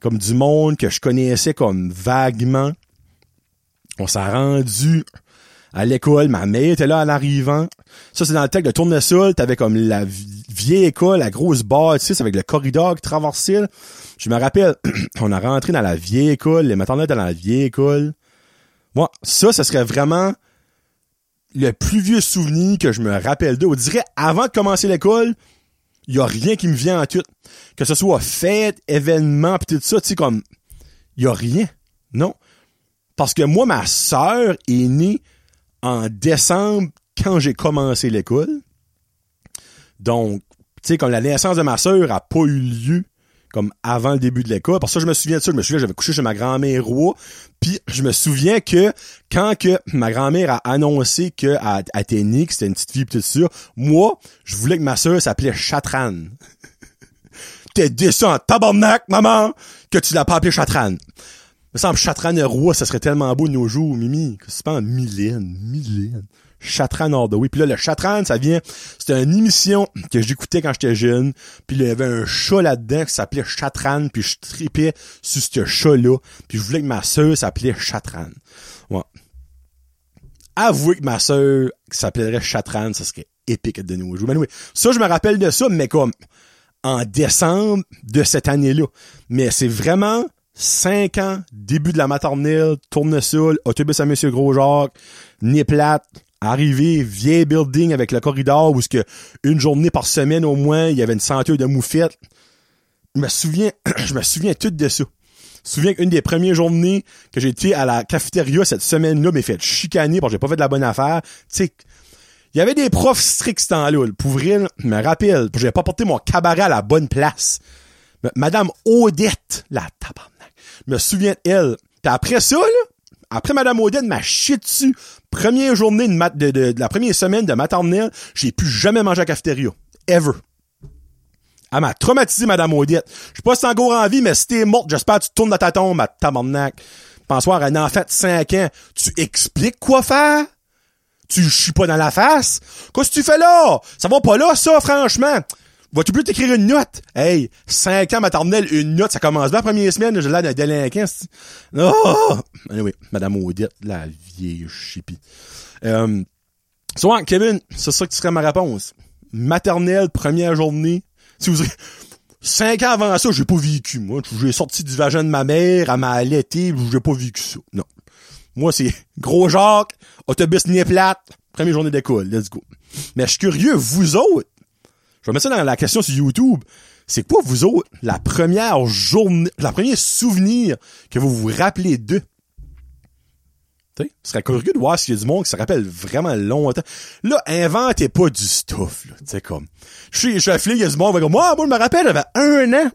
comme du monde que je connaissais comme vaguement. On s'est rendu à l'école. Ma mère était là en arrivant. Ça, c'est dans le texte de tournesol. T'avais comme la vieille école, la grosse bâtisse avec le corridor qui traversait. Je me rappelle, on a rentré dans la vieille école, les maternelles dans la vieille école. Moi, ça, ce serait vraiment le plus vieux souvenir que je me rappelle d'eux. On dirait, avant de commencer l'école, il y a rien qui me vient en tout. Que ce soit fête, événement, pis tout ça, tu sais, comme, il y a rien. Non. Parce que moi, ma sœur est née en décembre quand j'ai commencé l'école. Donc, tu sais, comme la naissance de ma sœur a pas eu lieu comme avant le début de l'école. Parce que je me souviens de ça. Je me souviens, j'avais couché chez ma grand-mère roi. Puis je me souviens que quand que ma grand-mère a annoncé que à, à c'était une petite fille pis tout ça, moi, je voulais que ma sœur s'appelait Chatran. t'es déçu en tabarnak, maman, que tu l'as pas appelé Chatran. Me semble Chatran et Roi, ça serait tellement beau de nos jours, Mimi. Que c'est pas en Mylène, Mylène. Chatran Way. Puis là, le Chatran, ça vient, c'était une émission que j'écoutais quand j'étais jeune. Puis il y avait un chat là-dedans qui s'appelait Chatran. Puis je tripais sur ce chat-là. Puis je voulais que ma sœur s'appelait Chatran. Ouais. Avouez que ma sœur s'appellerait Chatran, ça serait épique de jours. Mais oui, ça, je me rappelle de ça, mais comme en décembre de cette année-là. Mais c'est vraiment cinq ans, début de la maternelle, tournesol, autobus à Monsieur Grosjacques, nez plate, arrivé, vieil building avec le corridor où ce que une journée par semaine au moins, il y avait une ceinture de moufette. Je me souviens, je me souviens tout de ça. Je me souviens qu'une des premières journées que j'ai été à la cafétéria cette semaine-là, m'est fait chicaner parce que j'ai pas fait de la bonne affaire. Tu sais, il y avait des profs stricts ce temps-là. Pour vrai, me rappelle, j'ai pas porté mon cabaret à la bonne place. Madame Odette, la tabarnak, me souviens d'elle. Puis après ça, là, après Madame Odette m'a chié dessus, première journée de, la première semaine de maternelle, j'ai plus jamais mangé à cafétéria. Ever. Elle m'a traumatisé, Madame Odette. Je suis pas si encore en vie, mais si t'es morte, j'espère que tu tournes dans ta tombe, ma tabarnak. Pensoir, un enfant de 5 ans. Tu expliques quoi faire? Tu chies pas dans la face? Qu'est-ce que tu fais là? Ça va pas là, ça, franchement. Vas-tu plus t'écrire une note? Hey, 5 ans maternelle, une note, ça commence bien la première semaine, j'ai l'air d'un délinquant. Oh! Anyway, Madame Odette, la vieille chipie. Euh, soit, Kevin, c'est ça que tu serait ma réponse. Maternelle, première journée, si vous cinq ans avant ça, j'ai pas vécu, moi. J'ai sorti du vagin de ma mère, elle m'a allaité, j'ai pas vécu ça. Non. Moi, c'est gros Jacques, autobus nez plate, première journée d'école, let's go. Mais je suis curieux, vous autres, je vais mettre ça dans la question sur YouTube, c'est quoi, vous autres, la première journée, la première souvenir que vous vous rappelez d'eux? Tu ce serait curieux de voir s'il y a du monde qui se rappelle vraiment longtemps. Là, inventez pas du stuff, là. Tu sais, comme. Je suis, je suis il y a du monde dire, moi, moi, je me rappelle, j'avais un an.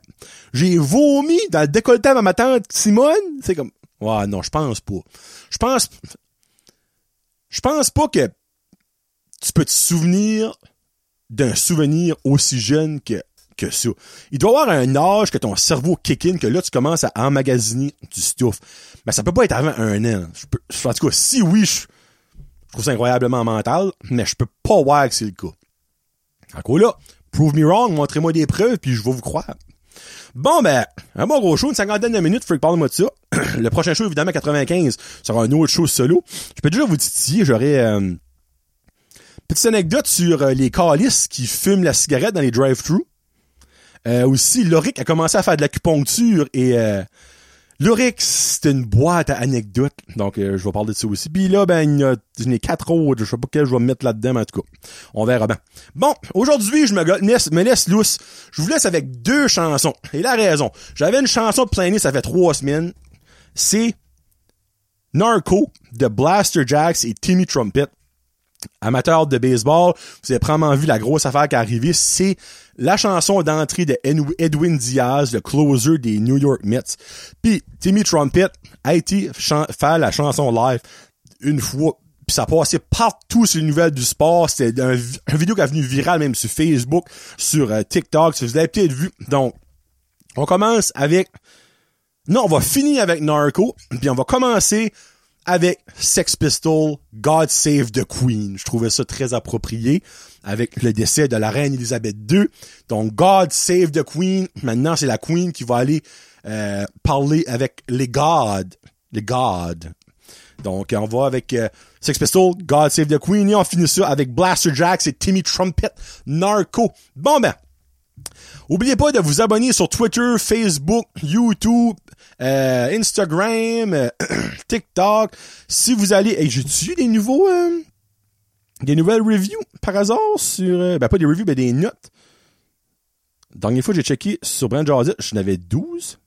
J'ai vomi dans le décolleté de ma tante Simone. C'est comme, ouais, non, je pense pas. Je pense, je pense pas que tu peux te souvenir d'un souvenir aussi jeune que que ça. Il doit y avoir un âge que ton cerveau kick in, que là, tu commences à emmagasiner du stuff. Mais ça peut pas être avant un an. Je en tout cas, si oui, je, trouve ça incroyablement mental, mais je peux pas voir que c'est le cas. Encore là, prove me wrong, montrez-moi des preuves, puis je vais vous croire. Bon, ben, un bon gros show, une cinquantaine de minutes, Freak, parle-moi de ça. le prochain show, évidemment, 95, sera un autre show solo. Je peux déjà vous titiller, j'aurais... Euh, petite anecdote sur euh, les calices qui fument la cigarette dans les drive-thru. Euh, aussi, Loric a commencé à faire de l'acupuncture et euh, Loric, c'est une boîte à anecdotes. Donc, euh, je vais parler de ça aussi. Puis là, ben, il y a, quatre autres. Je sais pas quel je vais mettre là-dedans, mais en tout cas, on verra bien. Bon, aujourd'hui, je me laisse, me laisse lousse. Je vous laisse avec deux chansons. Et la raison. J'avais une chanson de plein ça fait trois semaines. C'est Narco de Blaster Jacks et Timmy Trumpet. Amateur de baseball, vous avez probablement vu la grosse affaire qui est arrivée, c'est la chanson d'entrée de Edwin Diaz, le closer des New York Mets. Puis Timmy Trumpet a été faire la chanson live une fois, puis ça passait partout sur les nouvelles du sport. C'était un, vidéo qui est venu viral même sur Facebook, sur euh, TikTok, si vous avez peut-être vu. Donc, on commence avec... Non, on va finir avec Narco, puis on va commencer avec Sex Pistol, God Save the Queen. Je trouvais ça très approprié avec le décès de la reine Elisabeth II. Donc God Save the Queen. Maintenant, c'est la Queen qui va aller euh, parler avec les gods. Les gods. Donc, on va avec euh, Sex Pistol, God Save the Queen, et on finit ça avec Blaster Jacks et Timmy Trumpet, Narco. Bon ben, oubliez pas de vous abonner sur Twitter, Facebook, YouTube, euh, Instagram, euh, TikTok. Si vous allez... J'ai-tu des nouveaux... Euh, des nouvelles reviews, par hasard, sur... ben, pas des reviews, mais des notes? Dernière fois, j'ai checké sur Brand Jazzy, je n'avais 12.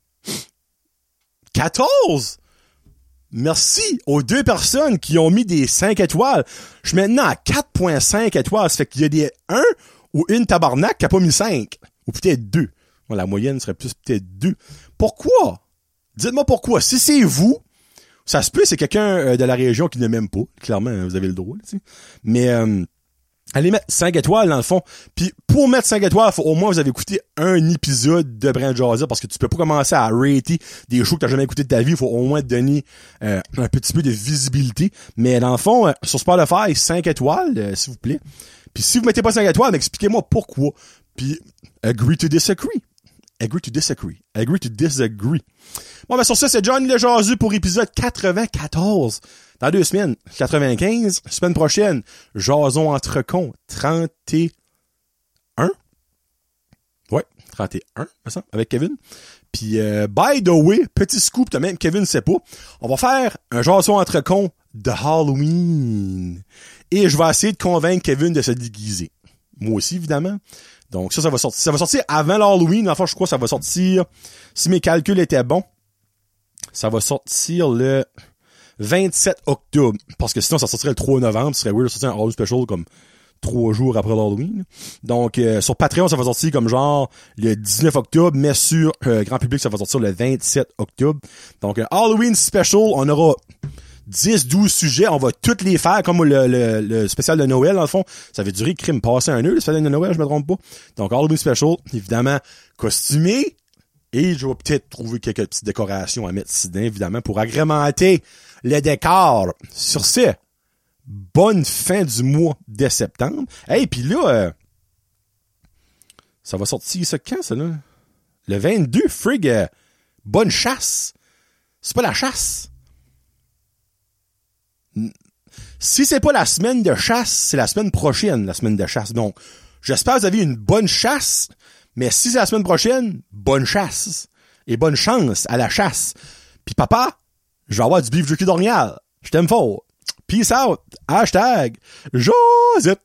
14! Merci aux deux personnes qui ont mis des 5 étoiles. Je suis maintenant à 4.5 étoiles. Ça fait qu'il y a des 1 ou une tabarnak qui a pas mis 5. Ou peut-être 2. la moyenne serait plus peut-être 2. Pourquoi? Dites-moi pourquoi. Si c'est vous, ça se peut, c'est quelqu'un euh, de la région qui ne m'aime pas. Clairement, vous avez le droit. Mais euh, allez mettre 5 étoiles dans le fond. Puis pour mettre 5 étoiles, faut au moins vous avez écouté un épisode de Brand Jazzy parce que tu peux pas commencer à rater des shows que t'as jamais écouté de ta vie. Il faut au moins te donner euh, un petit peu de visibilité. Mais dans le fond, euh, sur Spotify, 5 étoiles, euh, s'il vous plaît. Puis si vous mettez pas 5 étoiles, expliquez-moi pourquoi. Puis agree to disagree. Agree to disagree. Agree to disagree. Bon, ben sur ça, c'est Johnny Le Jazu pour épisode 94. Dans deux semaines, 95. Semaine prochaine, Jason entre cons, 31. Ouais, 31, me semble, avec Kevin. Puis, euh, by the way, petit scoop, même Kevin sait pas, on va faire un Jason entre cons de Halloween. Et je vais essayer de convaincre Kevin de se déguiser. Moi aussi, évidemment. Donc ça, ça va sortir. Ça va sortir avant l'Halloween. Enfin, je crois que ça va sortir. Si mes calculs étaient bons, ça va sortir le 27 octobre. Parce que sinon, ça sortirait le 3 novembre. Ce serait weird de sortir un Halloween Special comme trois jours après l'Halloween. Donc, euh, sur Patreon, ça va sortir comme genre le 19 octobre, mais sur euh, grand public, ça va sortir le 27 octobre. Donc, euh, Halloween Special, on aura 10, 12 sujets, on va toutes les faire, comme le, le, spécial de Noël, dans le fond. Ça va durer crime passer un heure, le spécial de Noël, je me trompe pas. Donc, Halloween Special, évidemment, costumé. Et je vais peut-être trouver quelques petites décorations à mettre ici, évidemment, pour agrémenter le décor. Sur ce, bonne fin du mois de septembre. Et hey, puis là, euh, ça va sortir ça quand, ça, là? Le 22, frig, euh, bonne chasse. C'est pas la chasse. Si c'est pas la semaine de chasse, c'est la semaine prochaine, la semaine de chasse. Donc, j'espère que vous avez une bonne chasse, mais si c'est la semaine prochaine, bonne chasse. Et bonne chance à la chasse. Puis papa, je vais avoir du beef jerky d'ornial. Je t'aime fort. Peace out. Hashtag Josette.